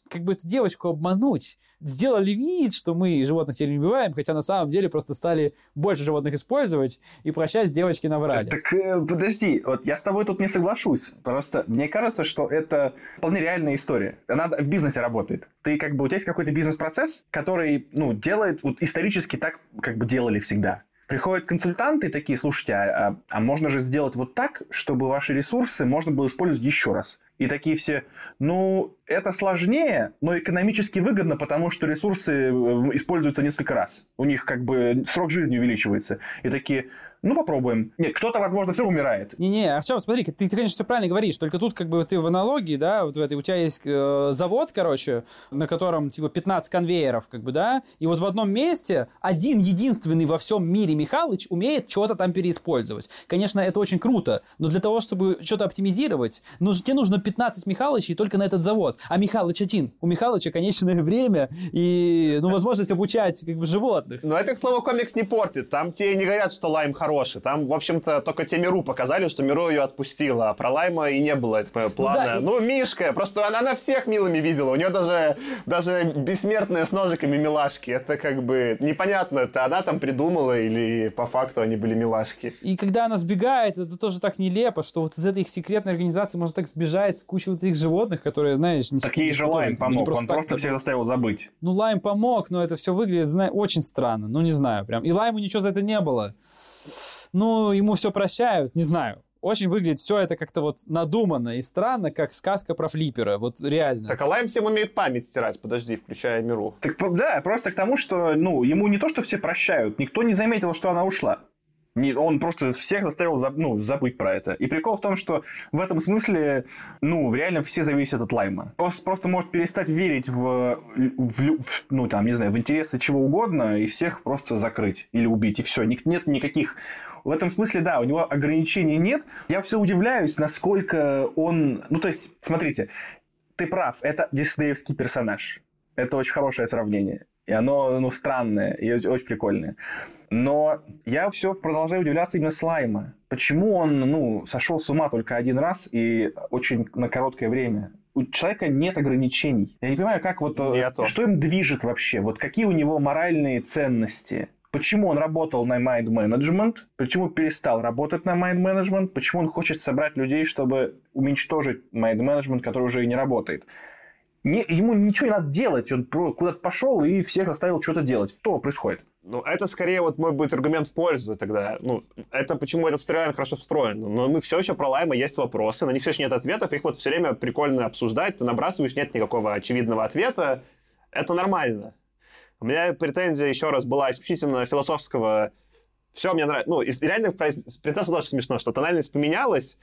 как бы эту девочку обмануть. Сделали вид, что мы животных теперь не убиваем, хотя на самом деле просто стали больше животных использовать и прощать девочки наврали. Так э, подожди, вот я с тобой тут не соглашусь. Просто мне кажется, что это вполне реальная история. Она в бизнесе работает. Ты как бы, у тебя есть какой-то бизнес-процесс, который, ну, делает, вот исторически так как бы делали всегда. Приходят консультанты такие, слушайте, а, а, а можно же сделать вот так, чтобы ваши ресурсы можно было использовать еще раз. И такие все, ну, это сложнее, но экономически выгодно, потому что ресурсы э, используются несколько раз. У них как бы срок жизни увеличивается. И такие, ну, попробуем. Нет, кто-то, возможно, все умирает. Не-не, Артем, смотри, ты, ты, конечно, все правильно говоришь, только тут как бы ты в аналогии, да, вот в этой, у тебя есть э, завод, короче, на котором, типа, 15 конвейеров, как бы, да, и вот в одном месте один единственный во всем мире Михалыч умеет что-то там переиспользовать. Конечно, это очень круто, но для того, чтобы что-то оптимизировать, нужно, тебе нужно 15 Михалычей только на этот завод. А Михалыч один. У Михалыча конечное время и, ну, возможность обучать, как бы, животных. Но это, к слову, комикс не портит. Там тебе не говорят, что лайм хороший. Там, в общем-то, только те Миру показали, что Миру ее отпустила, а про Лайма и не было этого плана. Ну, да, и... ну Мишка, просто она на всех милыми видела. У нее даже, даже бессмертные с ножиками милашки. Это как бы непонятно, это она там придумала или по факту они были милашки. И когда она сбегает, это тоже так нелепо, что вот из этой их секретной организации можно так сбежать с кучей вот этих животных, которые, знаешь... Не так ей же Лайм помог, просто он просто всех заставил забыть. Ну, Лайм помог, но это все выглядит, знаю, очень странно. Ну, не знаю, прям. И Лайму ничего за это не было ну, ему все прощают, не знаю. Очень выглядит все это как-то вот надуманно и странно, как сказка про флиппера, вот реально. Так Алайм всем умеет память стирать, подожди, включая Миру. Так да, просто к тому, что, ну, ему не то, что все прощают, никто не заметил, что она ушла. Он просто всех заставил ну, забыть про это. И прикол в том, что в этом смысле, ну, реально все зависят от Лайма. Он просто может перестать верить в, в, ну, там, не знаю, в интересы чего угодно и всех просто закрыть или убить, и все. Нет никаких в этом смысле, да, у него ограничений нет. Я все удивляюсь, насколько он... Ну, то есть, смотрите, ты прав, это диснеевский персонаж. Это очень хорошее сравнение. И оно, ну, странное, и очень прикольное. Но я все продолжаю удивляться именно Слайма. Почему он, ну, сошел с ума только один раз и очень на короткое время? у человека нет ограничений. Я не понимаю, как вот... Э, Нету. Что им движет вообще? Вот какие у него моральные ценности? Почему он работал на mind management? Почему перестал работать на mind management? Почему он хочет собрать людей, чтобы уничтожить mind management, который уже и не работает? Не, ему ничего не надо делать. Он куда-то пошел и всех заставил что-то делать. Что происходит? Ну, это скорее вот мой будет аргумент в пользу тогда. Ну, это почему этот стрелянин хорошо встроен. Но мы все еще про Лайма есть вопросы, на них все еще нет ответов, их вот все время прикольно обсуждать, ты набрасываешь, нет никакого очевидного ответа. Это нормально. У меня претензия еще раз была исключительно философского все мне нравится. Ну, реально принцесса тоже смешно, что тональность поменялась,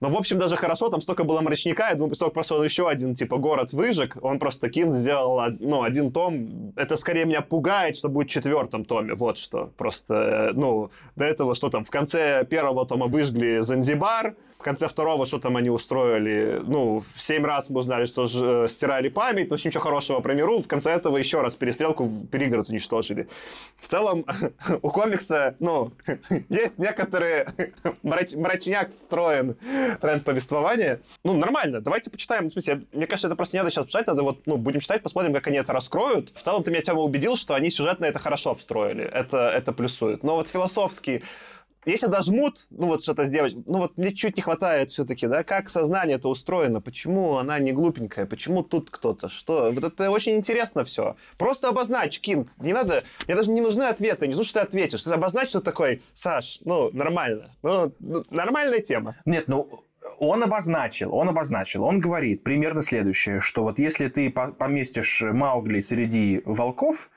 но, в общем, даже хорошо, там столько было мрачника, я думаю, после того, просто он еще один, типа, город выжег, он просто Кин сделал, ну, один том. Это скорее меня пугает, что будет в четвертом томе, вот что. Просто, э, ну, до этого, что там, в конце первого тома выжгли Занзибар, в конце второго что там они устроили, ну, в семь раз мы узнали, что ж, э, стирали память, но ничего хорошего про миру. В конце этого еще раз перестрелку, перегород уничтожили. В целом, у комикса, ну, есть некоторые мрач, мрачняк встроен тренд повествования. Ну, нормально, давайте почитаем. В смысле, мне кажется, это просто не надо сейчас читать, надо вот, ну, будем читать, посмотрим, как они это раскроют. В целом, ты меня, Тёма, убедил, что они сюжетно это хорошо встроили. Это, это плюсует. Но вот философский если дожмут, ну вот что-то с девочкой, ну вот мне чуть не хватает все-таки, да, как сознание это устроено, почему она не глупенькая, почему тут кто-то, что, вот это очень интересно все. Просто обозначь, Кинг, не надо, мне даже не нужны ответы, не нужно, что ты ответишь, ты обозначь, что такой, Саш, ну, нормально, ну, ну нормальная тема. Нет, ну, он обозначил, он обозначил, он говорит примерно следующее, что вот если ты поместишь Маугли среди волков,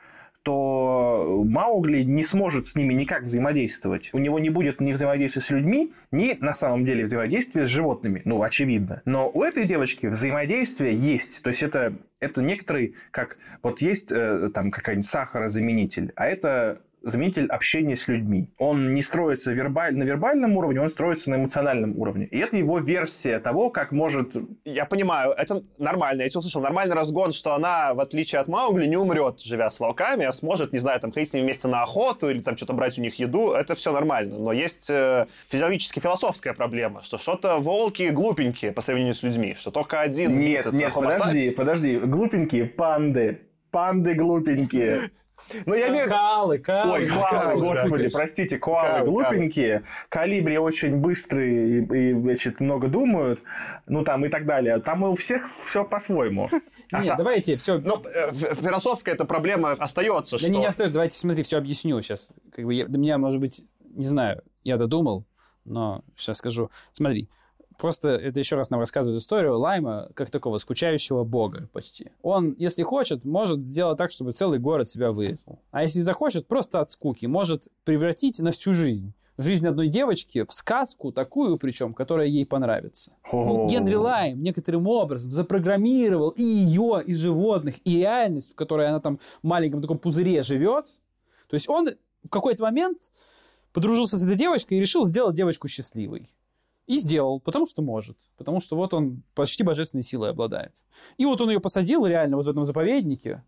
то Маугли не сможет с ними никак взаимодействовать. У него не будет ни взаимодействия с людьми, ни на самом деле взаимодействия с животными. Ну, очевидно. Но у этой девочки взаимодействие есть. То есть это, это некоторый, как вот есть э, там какая-нибудь сахарозаменитель, а это заменитель общения с людьми. Он не строится вербаль... на вербальном уровне, он строится на эмоциональном уровне. И это его версия того, как может... Я понимаю, это нормально. Я тебя услышал. Нормальный разгон, что она, в отличие от Маугли, не умрет, живя с волками, а сможет, не знаю, там, ходить с ними вместе на охоту или там что-то брать у них еду. Это все нормально. Но есть э, физиологически-философская проблема, что что-то волки глупенькие по сравнению с людьми, что только один Нет, нет, подожди, подожди. Глупенькие панды. Панды глупенькие. Ну, я имею... Калы, калы. Ой, калы, господи, простите, коалы глупенькие, калибри очень быстрые и, и, значит, много думают, ну, там и так далее. Там у всех все по-своему. Нет, давайте все... Ну, э, философская эта проблема остается, да что... не, не остается, давайте, смотри, все объясню сейчас. Как бы я, для меня, может быть, не знаю, я додумал, но сейчас скажу. Смотри, Просто это еще раз нам рассказывает историю Лайма как такого скучающего бога почти. Он, если хочет, может сделать так, чтобы целый город себя вырезал. А если захочет, просто от скуки, может превратить на всю жизнь жизнь одной девочки в сказку, такую причем, которая ей понравится. Ну, Генри Лайм некоторым образом запрограммировал и ее, и животных, и реальность, в которой она там в маленьком таком пузыре живет. То есть он в какой-то момент подружился с этой девочкой и решил сделать девочку счастливой. И сделал, потому что может. Потому что вот он почти божественной силой обладает. И вот он ее посадил реально вот в этом заповеднике.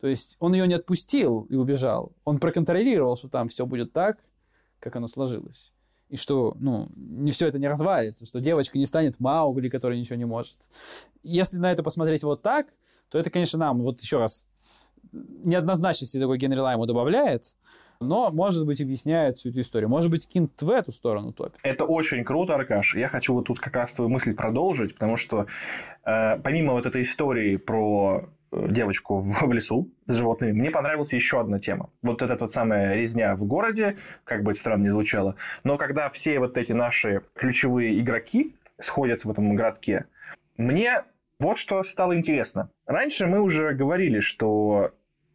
То есть он ее не отпустил и убежал. Он проконтролировал, что там все будет так, как оно сложилось. И что, ну, не все это не развалится, что девочка не станет Маугли, который ничего не может. Если на это посмотреть вот так, то это, конечно, нам, вот еще раз, неоднозначности такой Генри Лайму добавляет, но, может быть, объясняет всю эту историю. Может быть, Кинт в эту сторону топит. Это очень круто, Аркаш. Я хочу вот тут как раз твою мысль продолжить, потому что э, помимо вот этой истории про э, девочку в, в лесу с животными, мне понравилась еще одна тема. Вот эта вот самая резня в городе, как бы это странно не звучало, но когда все вот эти наши ключевые игроки сходятся в этом городке, мне вот что стало интересно. Раньше мы уже говорили, что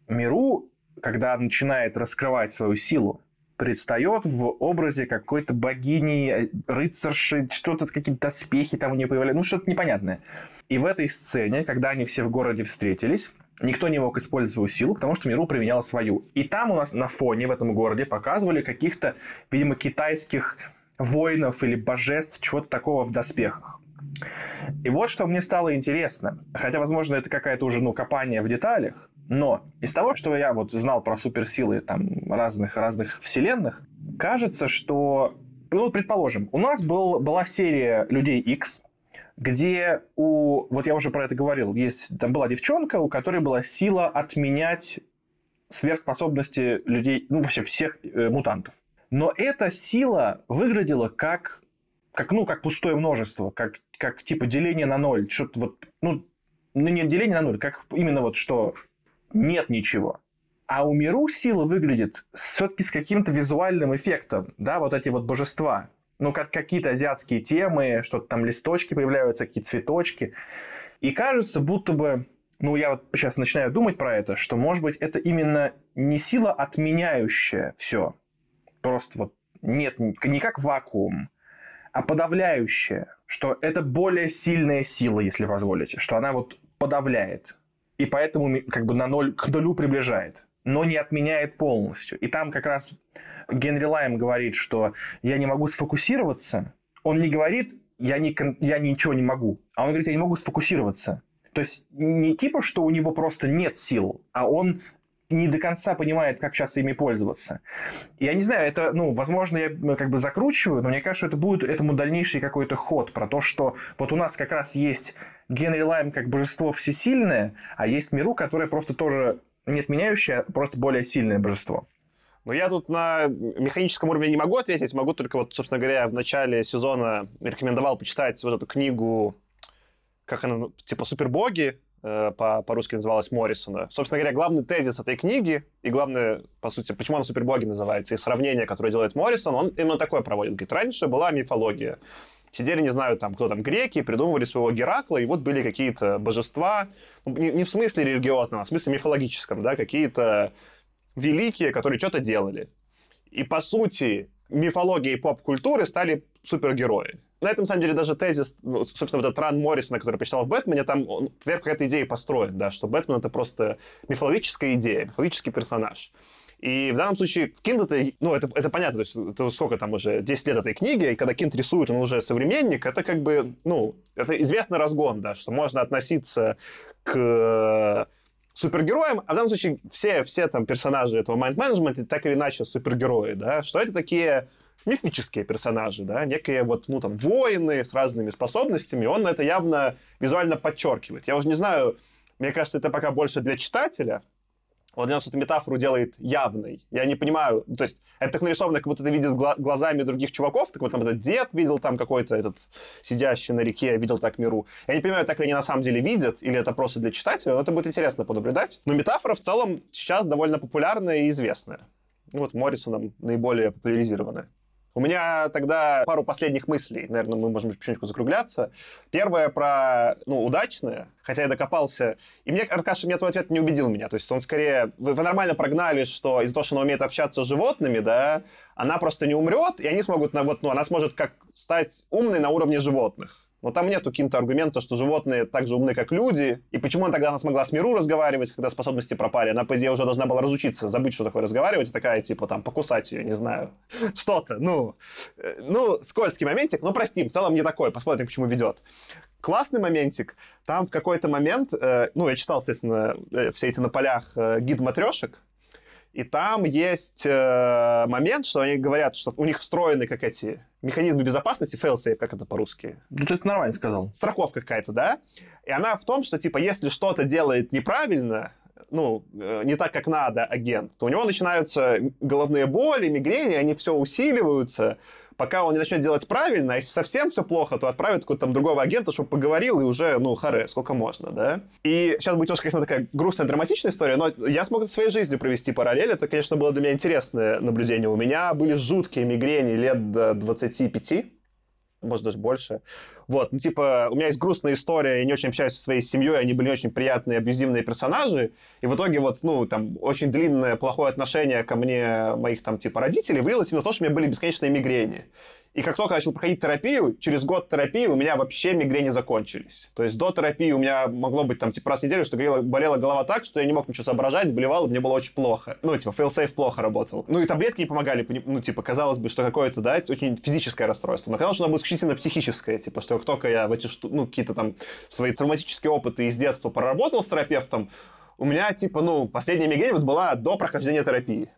Миру когда начинает раскрывать свою силу, предстает в образе какой-то богини, рыцарши, что-то, какие-то доспехи там у нее появляются, ну, что-то непонятное. И в этой сцене, когда они все в городе встретились, никто не мог использовать свою силу, потому что Миру применял свою. И там у нас на фоне в этом городе показывали каких-то, видимо, китайских воинов или божеств, чего-то такого в доспехах. И вот что мне стало интересно. Хотя, возможно, это какая-то уже, ну, копание в деталях. Но из того, что я вот знал про суперсилы там разных, разных вселенных, кажется, что, ну, предположим, у нас был, была серия Людей X, где у, вот я уже про это говорил, есть, там была девчонка, у которой была сила отменять сверхспособности людей, ну, вообще всех э, мутантов. Но эта сила выглядела как, как, ну, как пустое множество, как, как типа деление на ноль, что-то вот, ну, ну, не деление на ноль, как именно вот что нет ничего. А у Миру сила выглядит все-таки с каким-то визуальным эффектом, да, вот эти вот божества. Ну, как какие-то азиатские темы, что-то там листочки появляются, какие-то цветочки. И кажется, будто бы, ну, я вот сейчас начинаю думать про это, что, может быть, это именно не сила, отменяющая все, просто вот нет, не как вакуум, а подавляющая, что это более сильная сила, если позволите, что она вот подавляет. И поэтому как бы на ноль, к нулю приближает, но не отменяет полностью. И там как раз Генри Лайм говорит, что я не могу сфокусироваться. Он не говорит, я, не, я ничего не могу, а он говорит, я не могу сфокусироваться. То есть не типа, что у него просто нет сил, а он не до конца понимает, как сейчас ими пользоваться. Я не знаю, это, ну, возможно, я ну, как бы закручиваю, но мне кажется, это будет этому дальнейший какой-то ход про то, что вот у нас как раз есть Генри Лайм как божество всесильное, а есть Миру, которое просто тоже не отменяющее, а просто более сильное божество. Но я тут на механическом уровне не могу ответить, могу только вот, собственно говоря, в начале сезона рекомендовал почитать вот эту книгу, как она, ну, типа «Супербоги», по- по-русски называлась Моррисона. Собственно говоря, главный тезис этой книги, и главное, по сути, почему она «Супербоги» называется, и сравнение, которое делает Моррисон, он именно такое проводит. Говорит, раньше была мифология. Сидели, не знаю, там, кто там, греки, придумывали своего Геракла, и вот были какие-то божества, ну, не, не в смысле религиозном, а в смысле мифологическом, да, какие-то великие, которые что-то делали. И, по сути, мифология и поп-культуры стали супергерои. На этом, на самом деле, даже тезис, ну, собственно, вот этот Ран Моррисона, который почитал в Бэтмене, там он, вверх какая-то идея построен, да, что Бэтмен — это просто мифологическая идея, мифологический персонаж. И в данном случае Кинд это, ну, это, это понятно, то есть это сколько там уже, 10 лет этой книги, и когда Кинд рисует, он уже современник, это как бы, ну, это известный разгон, да, что можно относиться к супергероям, а в данном случае все, все там персонажи этого майнд-менеджмента так или иначе супергерои, да, что это такие мифические персонажи, да, некие вот, ну, там, воины с разными способностями, он это явно визуально подчеркивает. Я уже не знаю, мне кажется, это пока больше для читателя, нас эту метафору делает явной. Я не понимаю, то есть это так нарисовано, как будто ты гла- глазами других чуваков, так вот там этот дед видел там какой-то этот сидящий на реке, видел так миру. Я не понимаю, так ли они на самом деле видят, или это просто для читателя, но это будет интересно понаблюдать. Но метафора в целом сейчас довольно популярная и известная. Ну вот Моррисоном наиболее популяризированная. У меня тогда пару последних мыслей. Наверное, мы можем потихонечку закругляться. Первое про, ну, удачное, хотя я докопался. И мне, Аркаша, мне твой ответ не убедил меня. То есть он скорее... Вы, вы нормально прогнали, что из-за того, что она умеет общаться с животными, да, она просто не умрет, и они смогут... На, вот, ну, она сможет как стать умной на уровне животных. Но там нету каких-то аргумента, что животные так же умны, как люди. И почему она тогда она смогла с миру разговаривать, когда способности пропали? Она, по идее, уже должна была разучиться, забыть, что такое разговаривать, и такая, типа, там, покусать ее, не знаю. Что-то, ну, э, ну, скользкий моментик, но простим, в целом не такой, посмотрим, к чему ведет. Классный моментик, там в какой-то момент, э, ну, я читал, естественно, э, все эти на полях э, гид матрешек, и там есть э, момент, что они говорят, что у них встроены как эти механизмы безопасности, fail-safe, как это по-русски? Ну, ты нормально сказал. Страховка какая-то, да? И она в том, что, типа, если что-то делает неправильно, ну, э, не так, как надо агент, то у него начинаются головные боли, мигрени, они все усиливаются, пока он не начнет делать правильно, а если совсем все плохо, то отправят какого-то там другого агента, чтобы поговорил, и уже, ну, харе, сколько можно, да? И сейчас будет немножко, конечно, такая грустная, драматичная история, но я смог это своей жизнью провести параллель. Это, конечно, было для меня интересное наблюдение. У меня были жуткие мигрени лет до 25, может, даже больше. Вот, ну, типа, у меня есть грустная история, я не очень общаюсь со своей семьей, они были очень приятные, абьюзивные персонажи, и в итоге вот, ну, там, очень длинное плохое отношение ко мне моих, там, типа, родителей вылилось именно то, что у меня были бесконечные мигрени. И как только я начал проходить терапию, через год терапии у меня вообще мигрени закончились. То есть до терапии у меня могло быть там типа раз в неделю, что болела, болела голова так, что я не мог ничего соображать, блевал, и мне было очень плохо. Ну, типа, fail-safe плохо работал. Ну, и таблетки не помогали. Ну, типа, казалось бы, что какое-то, да, очень физическое расстройство. Но казалось, что оно было исключительно психическое. Типа, что как только я в эти, ну, какие-то там свои травматические опыты из детства проработал с терапевтом, у меня, типа, ну, последняя мигрень вот была до прохождения терапии.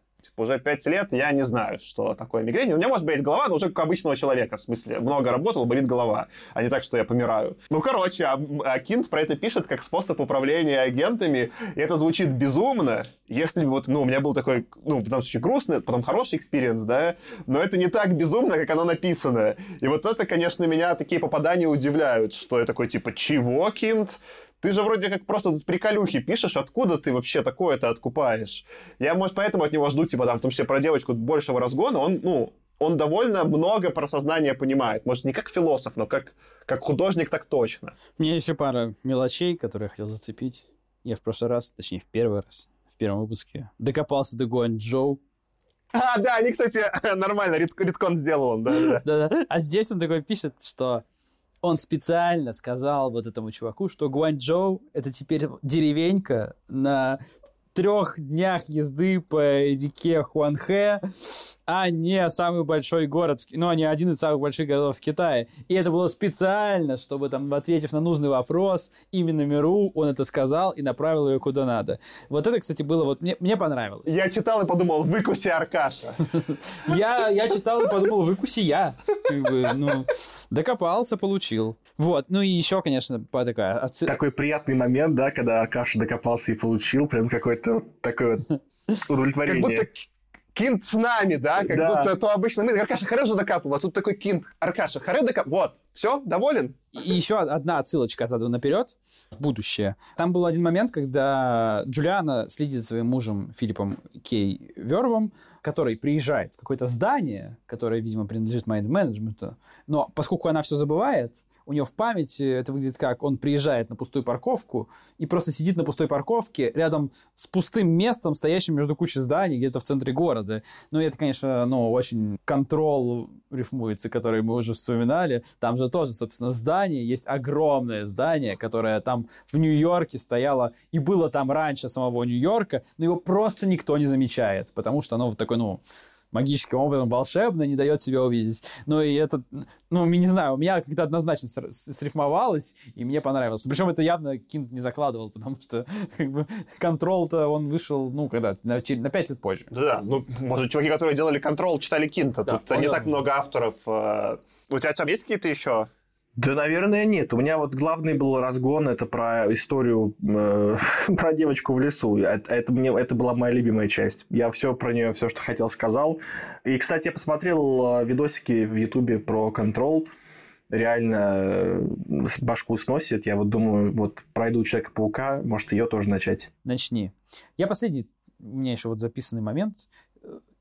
Уже 5 лет я не знаю, что такое мигрень. У меня может болеть голова, но уже как у обычного человека. В смысле, много работал, болит голова, а не так, что я помираю. Ну, короче, а, а Кинт про это пишет как способ управления агентами, и это звучит безумно. Если бы вот, ну, у меня был такой, ну, в данном случае грустный, потом хороший experience, да, но это не так безумно, как оно написано. И вот это, конечно, меня такие попадания удивляют, что я такой, типа, чего, Кинт? Ты же вроде как просто тут приколюхи пишешь, откуда ты вообще такое-то откупаешь? Я, может, поэтому от него жду, типа, там, в том числе про девочку большего разгона. Он, ну, он довольно много про сознание понимает. Может, не как философ, но как, как художник так точно. У меня еще пара мелочей, которые я хотел зацепить. Я в прошлый раз, точнее, в первый раз, в первом выпуске, докопался до Гуань Джоу. А, да, они, кстати, нормально, рид- редкон сделал он, да, да. А здесь он такой пишет, что он специально сказал вот этому чуваку, что Гуанчжоу — это теперь деревенька на трех днях езды по реке Хуанхэ, а не самый большой город, ну, а не один из самых больших городов в Китае. И это было специально, чтобы, там, ответив на нужный вопрос, именно Миру, он это сказал и направил ее куда надо. Вот это, кстати, было вот... Мне, мне понравилось. Я читал и подумал, выкуси Аркаша. Я, я читал и подумал, выкуси я. Как докопался, получил. Вот, ну и еще, конечно, по такая отсы- Такой приятный момент, да, когда Аркаша докопался и получил, прям какой-то вот такой вот Как удовлетворение. будто кинт с нами, да? Как Да. будто то обычно мы, Аркаша Харе уже докапывал, а тут такой кинт. Аркаша Харе докапывал. Вот, все, доволен? И еще одна отсылочка задом наперед в будущее. Там был один момент, когда Джулиана следит за своим мужем Филиппом Кей Вервом, который приезжает в какое-то здание, которое, видимо, принадлежит майнд-менеджменту, но поскольку она все забывает, у нее в памяти это выглядит как он приезжает на пустую парковку и просто сидит на пустой парковке рядом с пустым местом, стоящим между кучей зданий где-то в центре города. Ну, это, конечно, ну, очень контрол рифмуется, который мы уже вспоминали. Там же тоже, собственно, здание, есть огромное здание, которое там в Нью-Йорке стояло и было там раньше самого Нью-Йорка, но его просто никто не замечает, потому что оно вот такое, ну, магическим образом волшебно, не дает себя увидеть. Ну, и это, ну, не знаю, у меня как-то однозначно срифмовалось, и мне понравилось. Причем это явно Кинт не закладывал, потому что как бы, контрол-то он вышел, ну, когда, на, на 5 лет позже. Да, ну, может, чуваки, которые делали контрол, читали кинта. Да, Тут не так много авторов. э, У тебя там есть какие-то еще? Да, наверное, нет. У меня вот главный был разгон, это про историю э, про девочку в лесу. Это, это, мне, это была моя любимая часть. Я все про нее, все, что хотел, сказал. И, кстати, я посмотрел э, видосики в Ютубе про контрол. Реально э, башку сносит. Я вот думаю, вот пройду Человека-паука, может, ее тоже начать. Начни. Я последний, у меня еще вот записанный момент.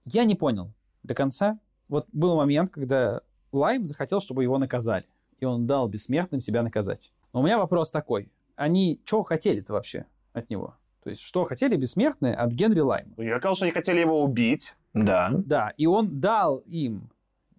Я не понял до конца. Вот был момент, когда Лайм захотел, чтобы его наказали. И он дал бессмертным себя наказать. Но у меня вопрос такой. Они что хотели-то вообще от него? То есть, что хотели бессмертные от Генри Лайма? Я сказал, что они хотели его убить. Да. Да, и он дал им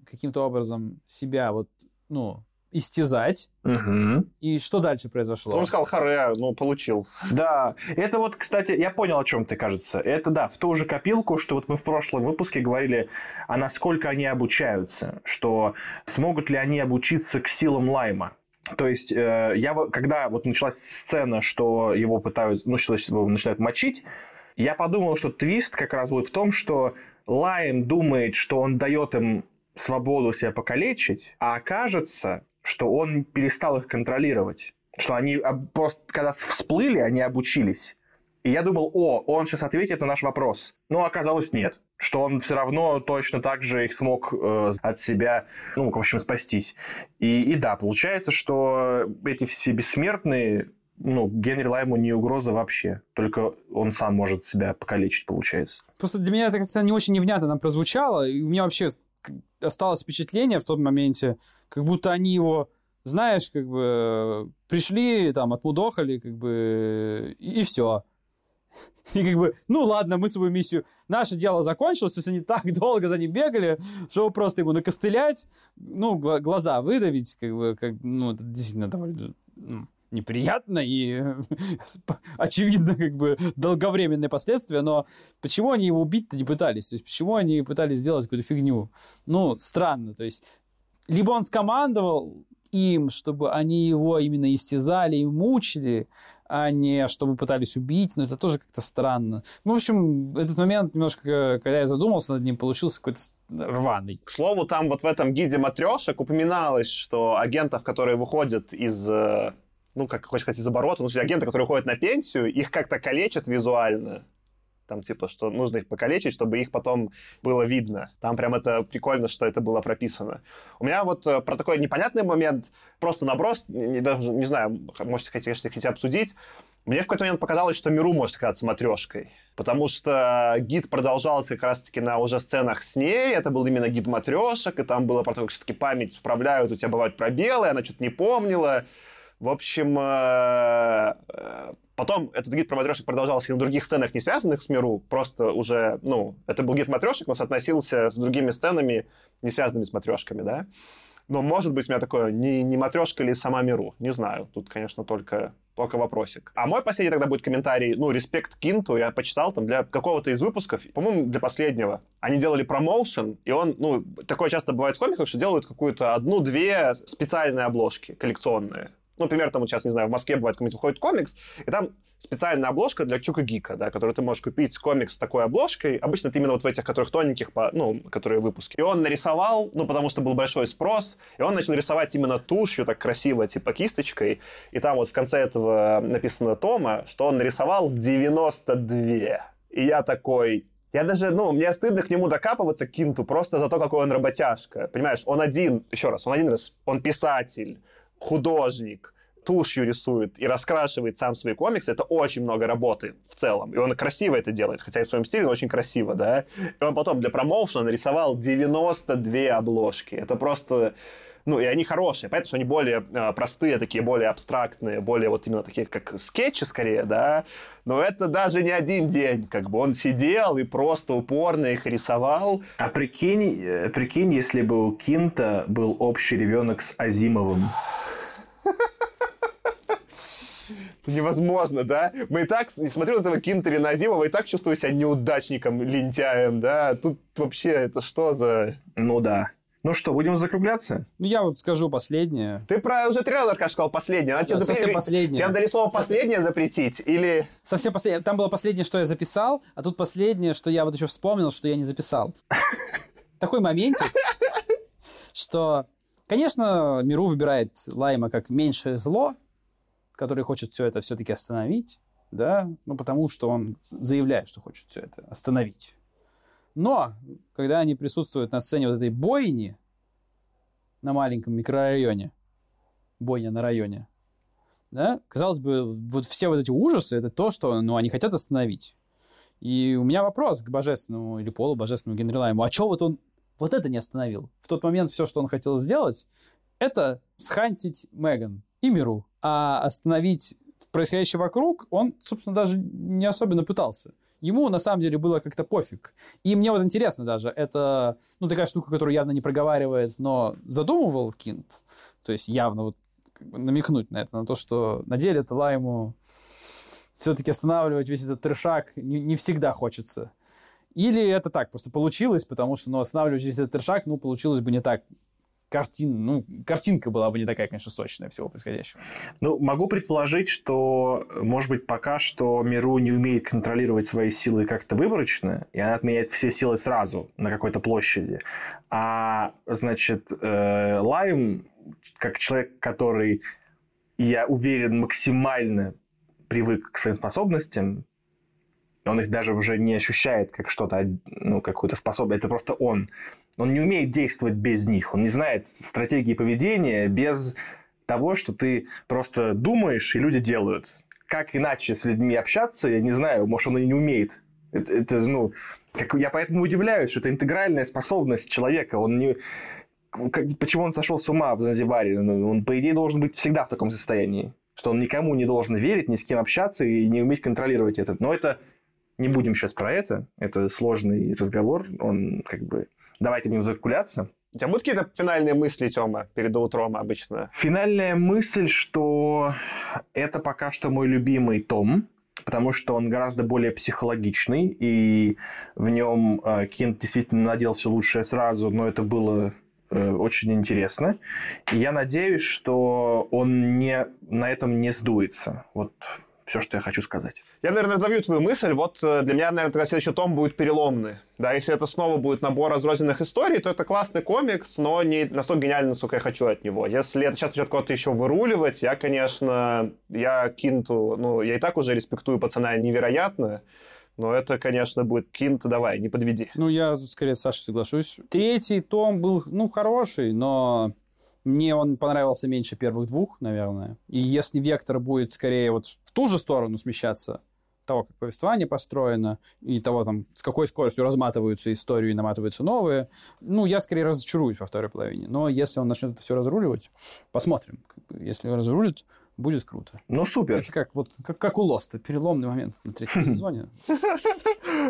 каким-то образом себя вот, ну, истязать. Мгм. И что дальше произошло? Он сказал, Харе, ну, получил. Да, это вот, кстати, я понял, о чем ты, кажется. Это, да, в ту же копилку, что вот мы в прошлом выпуске говорили, а насколько они обучаются, что смогут ли они обучиться к силам Лайма. То есть, э, я, когда вот началась сцена, что его пытаются, ну, что его начинают мочить, я подумал, что твист как раз будет в том, что Лайм думает, что он дает им свободу себя покалечить, а окажется, что он перестал их контролировать. Что они просто, когда всплыли, они обучились. И я думал, о, он сейчас ответит на наш вопрос. Но оказалось нет. Что он все равно точно так же их смог э, от себя, ну, в общем, спастись. И, и да, получается, что эти все бессмертные, ну, Генри Лайму не угроза вообще. Только он сам может себя покалечить, получается. Просто для меня это как-то не очень невнятно там прозвучало, и у меня вообще осталось впечатление в том моменте, как будто они его, знаешь, как бы пришли, там, отмудохали, как бы, и, все. И как бы, ну ладно, мы свою миссию, наше дело закончилось, то есть они так долго за ним бегали, что просто ему накостылять, ну, гла- глаза выдавить, как бы, как, ну, это действительно довольно ну, неприятно и очевидно, как бы, долговременные последствия, но почему они его убить-то не пытались? То есть почему они пытались сделать какую-то фигню? Ну, странно, то есть либо он скомандовал им, чтобы они его именно истязали и мучили, а не чтобы пытались убить, но это тоже как-то странно. Ну, в общем, этот момент немножко, когда я задумался над ним, получился какой-то рваный. К слову, там вот в этом гиде матрешек упоминалось, что агентов, которые выходят из, э, ну, как хочешь сказать, из оборота, ну, агенты, которые уходят на пенсию, их как-то калечат визуально. Там, типа, что нужно их покалечить, чтобы их потом было видно. Там прям это прикольно, что это было прописано. У меня вот э, про такой непонятный момент, просто наброс, не, даже, не знаю, можете, конечно, хотите обсудить. Мне в какой-то момент показалось, что Миру может оказаться матрешкой. Потому что гид продолжался как раз-таки на уже сценах с ней. Это был именно гид матрешек, и там было про то, как все-таки память вправляют, у тебя бывают пробелы, она что-то не помнила. В общем, э, э, Потом этот гид про матрешек продолжался и на других сценах, не связанных с Миру, просто уже, ну, это был гид матрешек, но соотносился с другими сценами, не связанными с матрешками, да. Но, может быть, у меня такое, не, не матрешка ли сама Миру, не знаю. Тут, конечно, только, только вопросик. А мой последний тогда будет комментарий, ну, респект Кинту, я почитал там для какого-то из выпусков, по-моему, для последнего. Они делали промоушен, и он, ну, такое часто бывает в комиках, что делают какую-то одну-две специальные обложки коллекционные. Ну, например, там вот сейчас, не знаю, в Москве бывает какой-нибудь выходит комикс, и там специальная обложка для Чука Гика, да, которую ты можешь купить комикс с такой обложкой. Обычно это именно вот в этих, которых тоненьких, ну, которые выпуски. И он нарисовал, ну, потому что был большой спрос, и он начал рисовать именно тушью, так красиво, типа кисточкой. И там вот в конце этого написано Тома, что он нарисовал 92. И я такой, я даже, ну, мне стыдно к нему докапываться, к Кинту, просто за то, какой он работяжка. Понимаешь, он один, еще раз, он один раз, он писатель, художник, тушью рисует и раскрашивает сам свои комиксы, это очень много работы в целом. И он красиво это делает, хотя и в своем стиле, но очень красиво, да. И он потом для промоушена нарисовал 92 обложки. Это просто... Ну, и они хорошие, понятно, что они более э, простые, такие более абстрактные, более вот именно такие, как скетчи скорее, да, но это даже не один день, как бы он сидел и просто упорно их рисовал. А прикинь, э, прикинь, если бы у Кинта был общий ребенок с Азимовым. невозможно, да? Мы и так, смотрю на этого Кинтери Назимова, и так чувствую себя неудачником, лентяем, да? Тут вообще это что за... Ну да. Ну что, будем закругляться? Ну, я вот скажу последнее. Ты про уже три раза, сказал последнее. Она тебе да, совсем последнее. Тебе дали слово «последнее» запретить? Или... Совсем последнее. Там было последнее, что я записал, а тут последнее, что я вот еще вспомнил, что я не записал. Такой моментик, что, конечно, Миру выбирает Лайма как меньшее зло, который хочет все это все-таки остановить, да, ну, потому что он заявляет, что хочет все это остановить. Но, когда они присутствуют на сцене вот этой бойни на маленьком микрорайоне, бойня на районе, да, казалось бы, вот все вот эти ужасы, это то, что, ну, они хотят остановить. И у меня вопрос к божественному или полубожественному Генрилайму, а что вот он вот это не остановил? В тот момент все, что он хотел сделать, это схантить Меган и Миру а остановить происходящее вокруг он, собственно, даже не особенно пытался. Ему, на самом деле, было как-то пофиг. И мне вот интересно даже, это, ну, такая штука, которую явно не проговаривает, но задумывал Кинт, то есть явно вот намекнуть на это, на то, что на деле это Лайму все-таки останавливать весь этот трешак не, не всегда хочется. Или это так, просто получилось, потому что, ну, останавливать весь этот трешак, ну, получилось бы не так картин, ну, картинка была бы не такая, конечно, сочная всего происходящего. Ну, могу предположить, что, может быть, пока что Миру не умеет контролировать свои силы как-то выборочно, и она отменяет все силы сразу на какой-то площади. А, значит, э, Лайм, как человек, который, я уверен, максимально привык к своим способностям, он их даже уже не ощущает как что-то, ну, какую-то способность. Это просто он. Он не умеет действовать без них. Он не знает стратегии поведения без того, что ты просто думаешь, и люди делают. Как иначе с людьми общаться, я не знаю. Может, он и не умеет. Это, это ну, как, я поэтому удивляюсь, что это интегральная способность человека. Он не... Как, почему он сошел с ума в Занзибаре? Ну, он, по идее, должен быть всегда в таком состоянии. Что он никому не должен верить, ни с кем общаться и не уметь контролировать это. Но это не будем сейчас про это. Это сложный разговор. Он как бы... Давайте будем закругляться. У тебя будут какие-то финальные мысли, Тёма, перед утром обычно? Финальная мысль, что это пока что мой любимый том, потому что он гораздо более психологичный, и в нем э, Кент действительно надел все лучшее сразу, но это было э, очень интересно. И я надеюсь, что он не, на этом не сдуется. Вот все, что я хочу сказать. Я, наверное, разовью твою мысль. Вот э, для меня, наверное, тогда следующий том будет переломный. Да, если это снова будет набор разрозненных историй, то это классный комикс, но не настолько гениальный, насколько я хочу от него. Если это сейчас начнет кого-то еще выруливать, я, конечно, я Кинту, ну, я и так уже респектую пацана невероятно, но это, конечно, будет Кинт, давай, не подведи. Ну, я скорее с Сашей соглашусь. Третий том был, ну, хороший, но мне он понравился меньше первых двух, наверное. И если вектор будет скорее вот в ту же сторону смещаться, того, как повествование построено, и того, там, с какой скоростью разматываются истории и наматываются новые, ну, я скорее разочаруюсь во второй половине. Но если он начнет это все разруливать, посмотрим. Если он разрулит, будет круто. Ну, супер. Это как, вот, как, как у Лоста, переломный момент на третьем сезоне.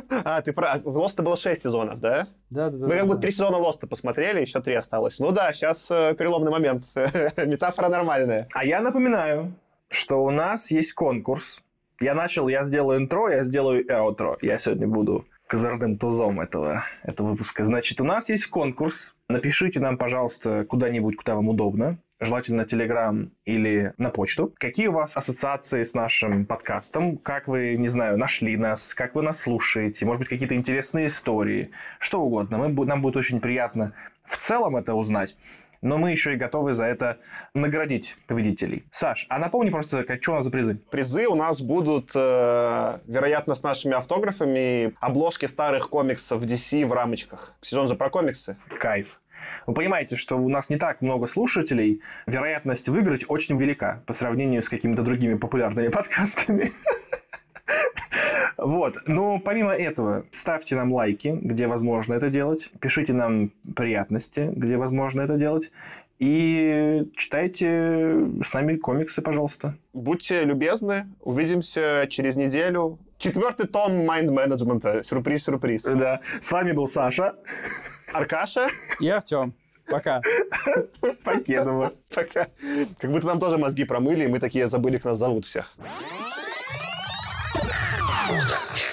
А, ты прав. В Лоста было 6 сезонов, да? Да, да, да. Мы как бы три сезона Лоста посмотрели, еще три осталось. Ну да, сейчас переломный момент. Метафора нормальная. А я напоминаю, что у нас есть конкурс. Я начал, я сделаю интро, я сделаю аутро. Я сегодня буду козырным тузом этого, этого выпуска. Значит, у нас есть конкурс. Напишите нам, пожалуйста, куда-нибудь, куда вам удобно. Желательно на Телеграм или на почту. Какие у вас ассоциации с нашим подкастом? Как вы, не знаю, нашли нас? Как вы нас слушаете? Может быть, какие-то интересные истории? Что угодно. Мы, нам будет очень приятно в целом это узнать. Но мы еще и готовы за это наградить победителей. Саш, а напомни просто, как, что у нас за призы? Призы у нас будут, э, вероятно, с нашими автографами, обложки старых комиксов DC в рамочках. Сезон же про комиксы. Кайф. Вы понимаете, что у нас не так много слушателей, вероятность выиграть очень велика по сравнению с какими-то другими популярными подкастами. Вот. Но помимо этого, ставьте нам лайки, где возможно это делать. Пишите нам приятности, где возможно это делать. И читайте с нами комиксы, пожалуйста. Будьте любезны, увидимся через неделю. Четвертый том майнд-менеджмента. Сюрприз-сюрприз. Да. С вами был Саша. Аркаша, И Артем. Пока. Покедова. пока. Как будто нам тоже мозги промыли, и мы такие забыли, как нас зовут всех. Удачи.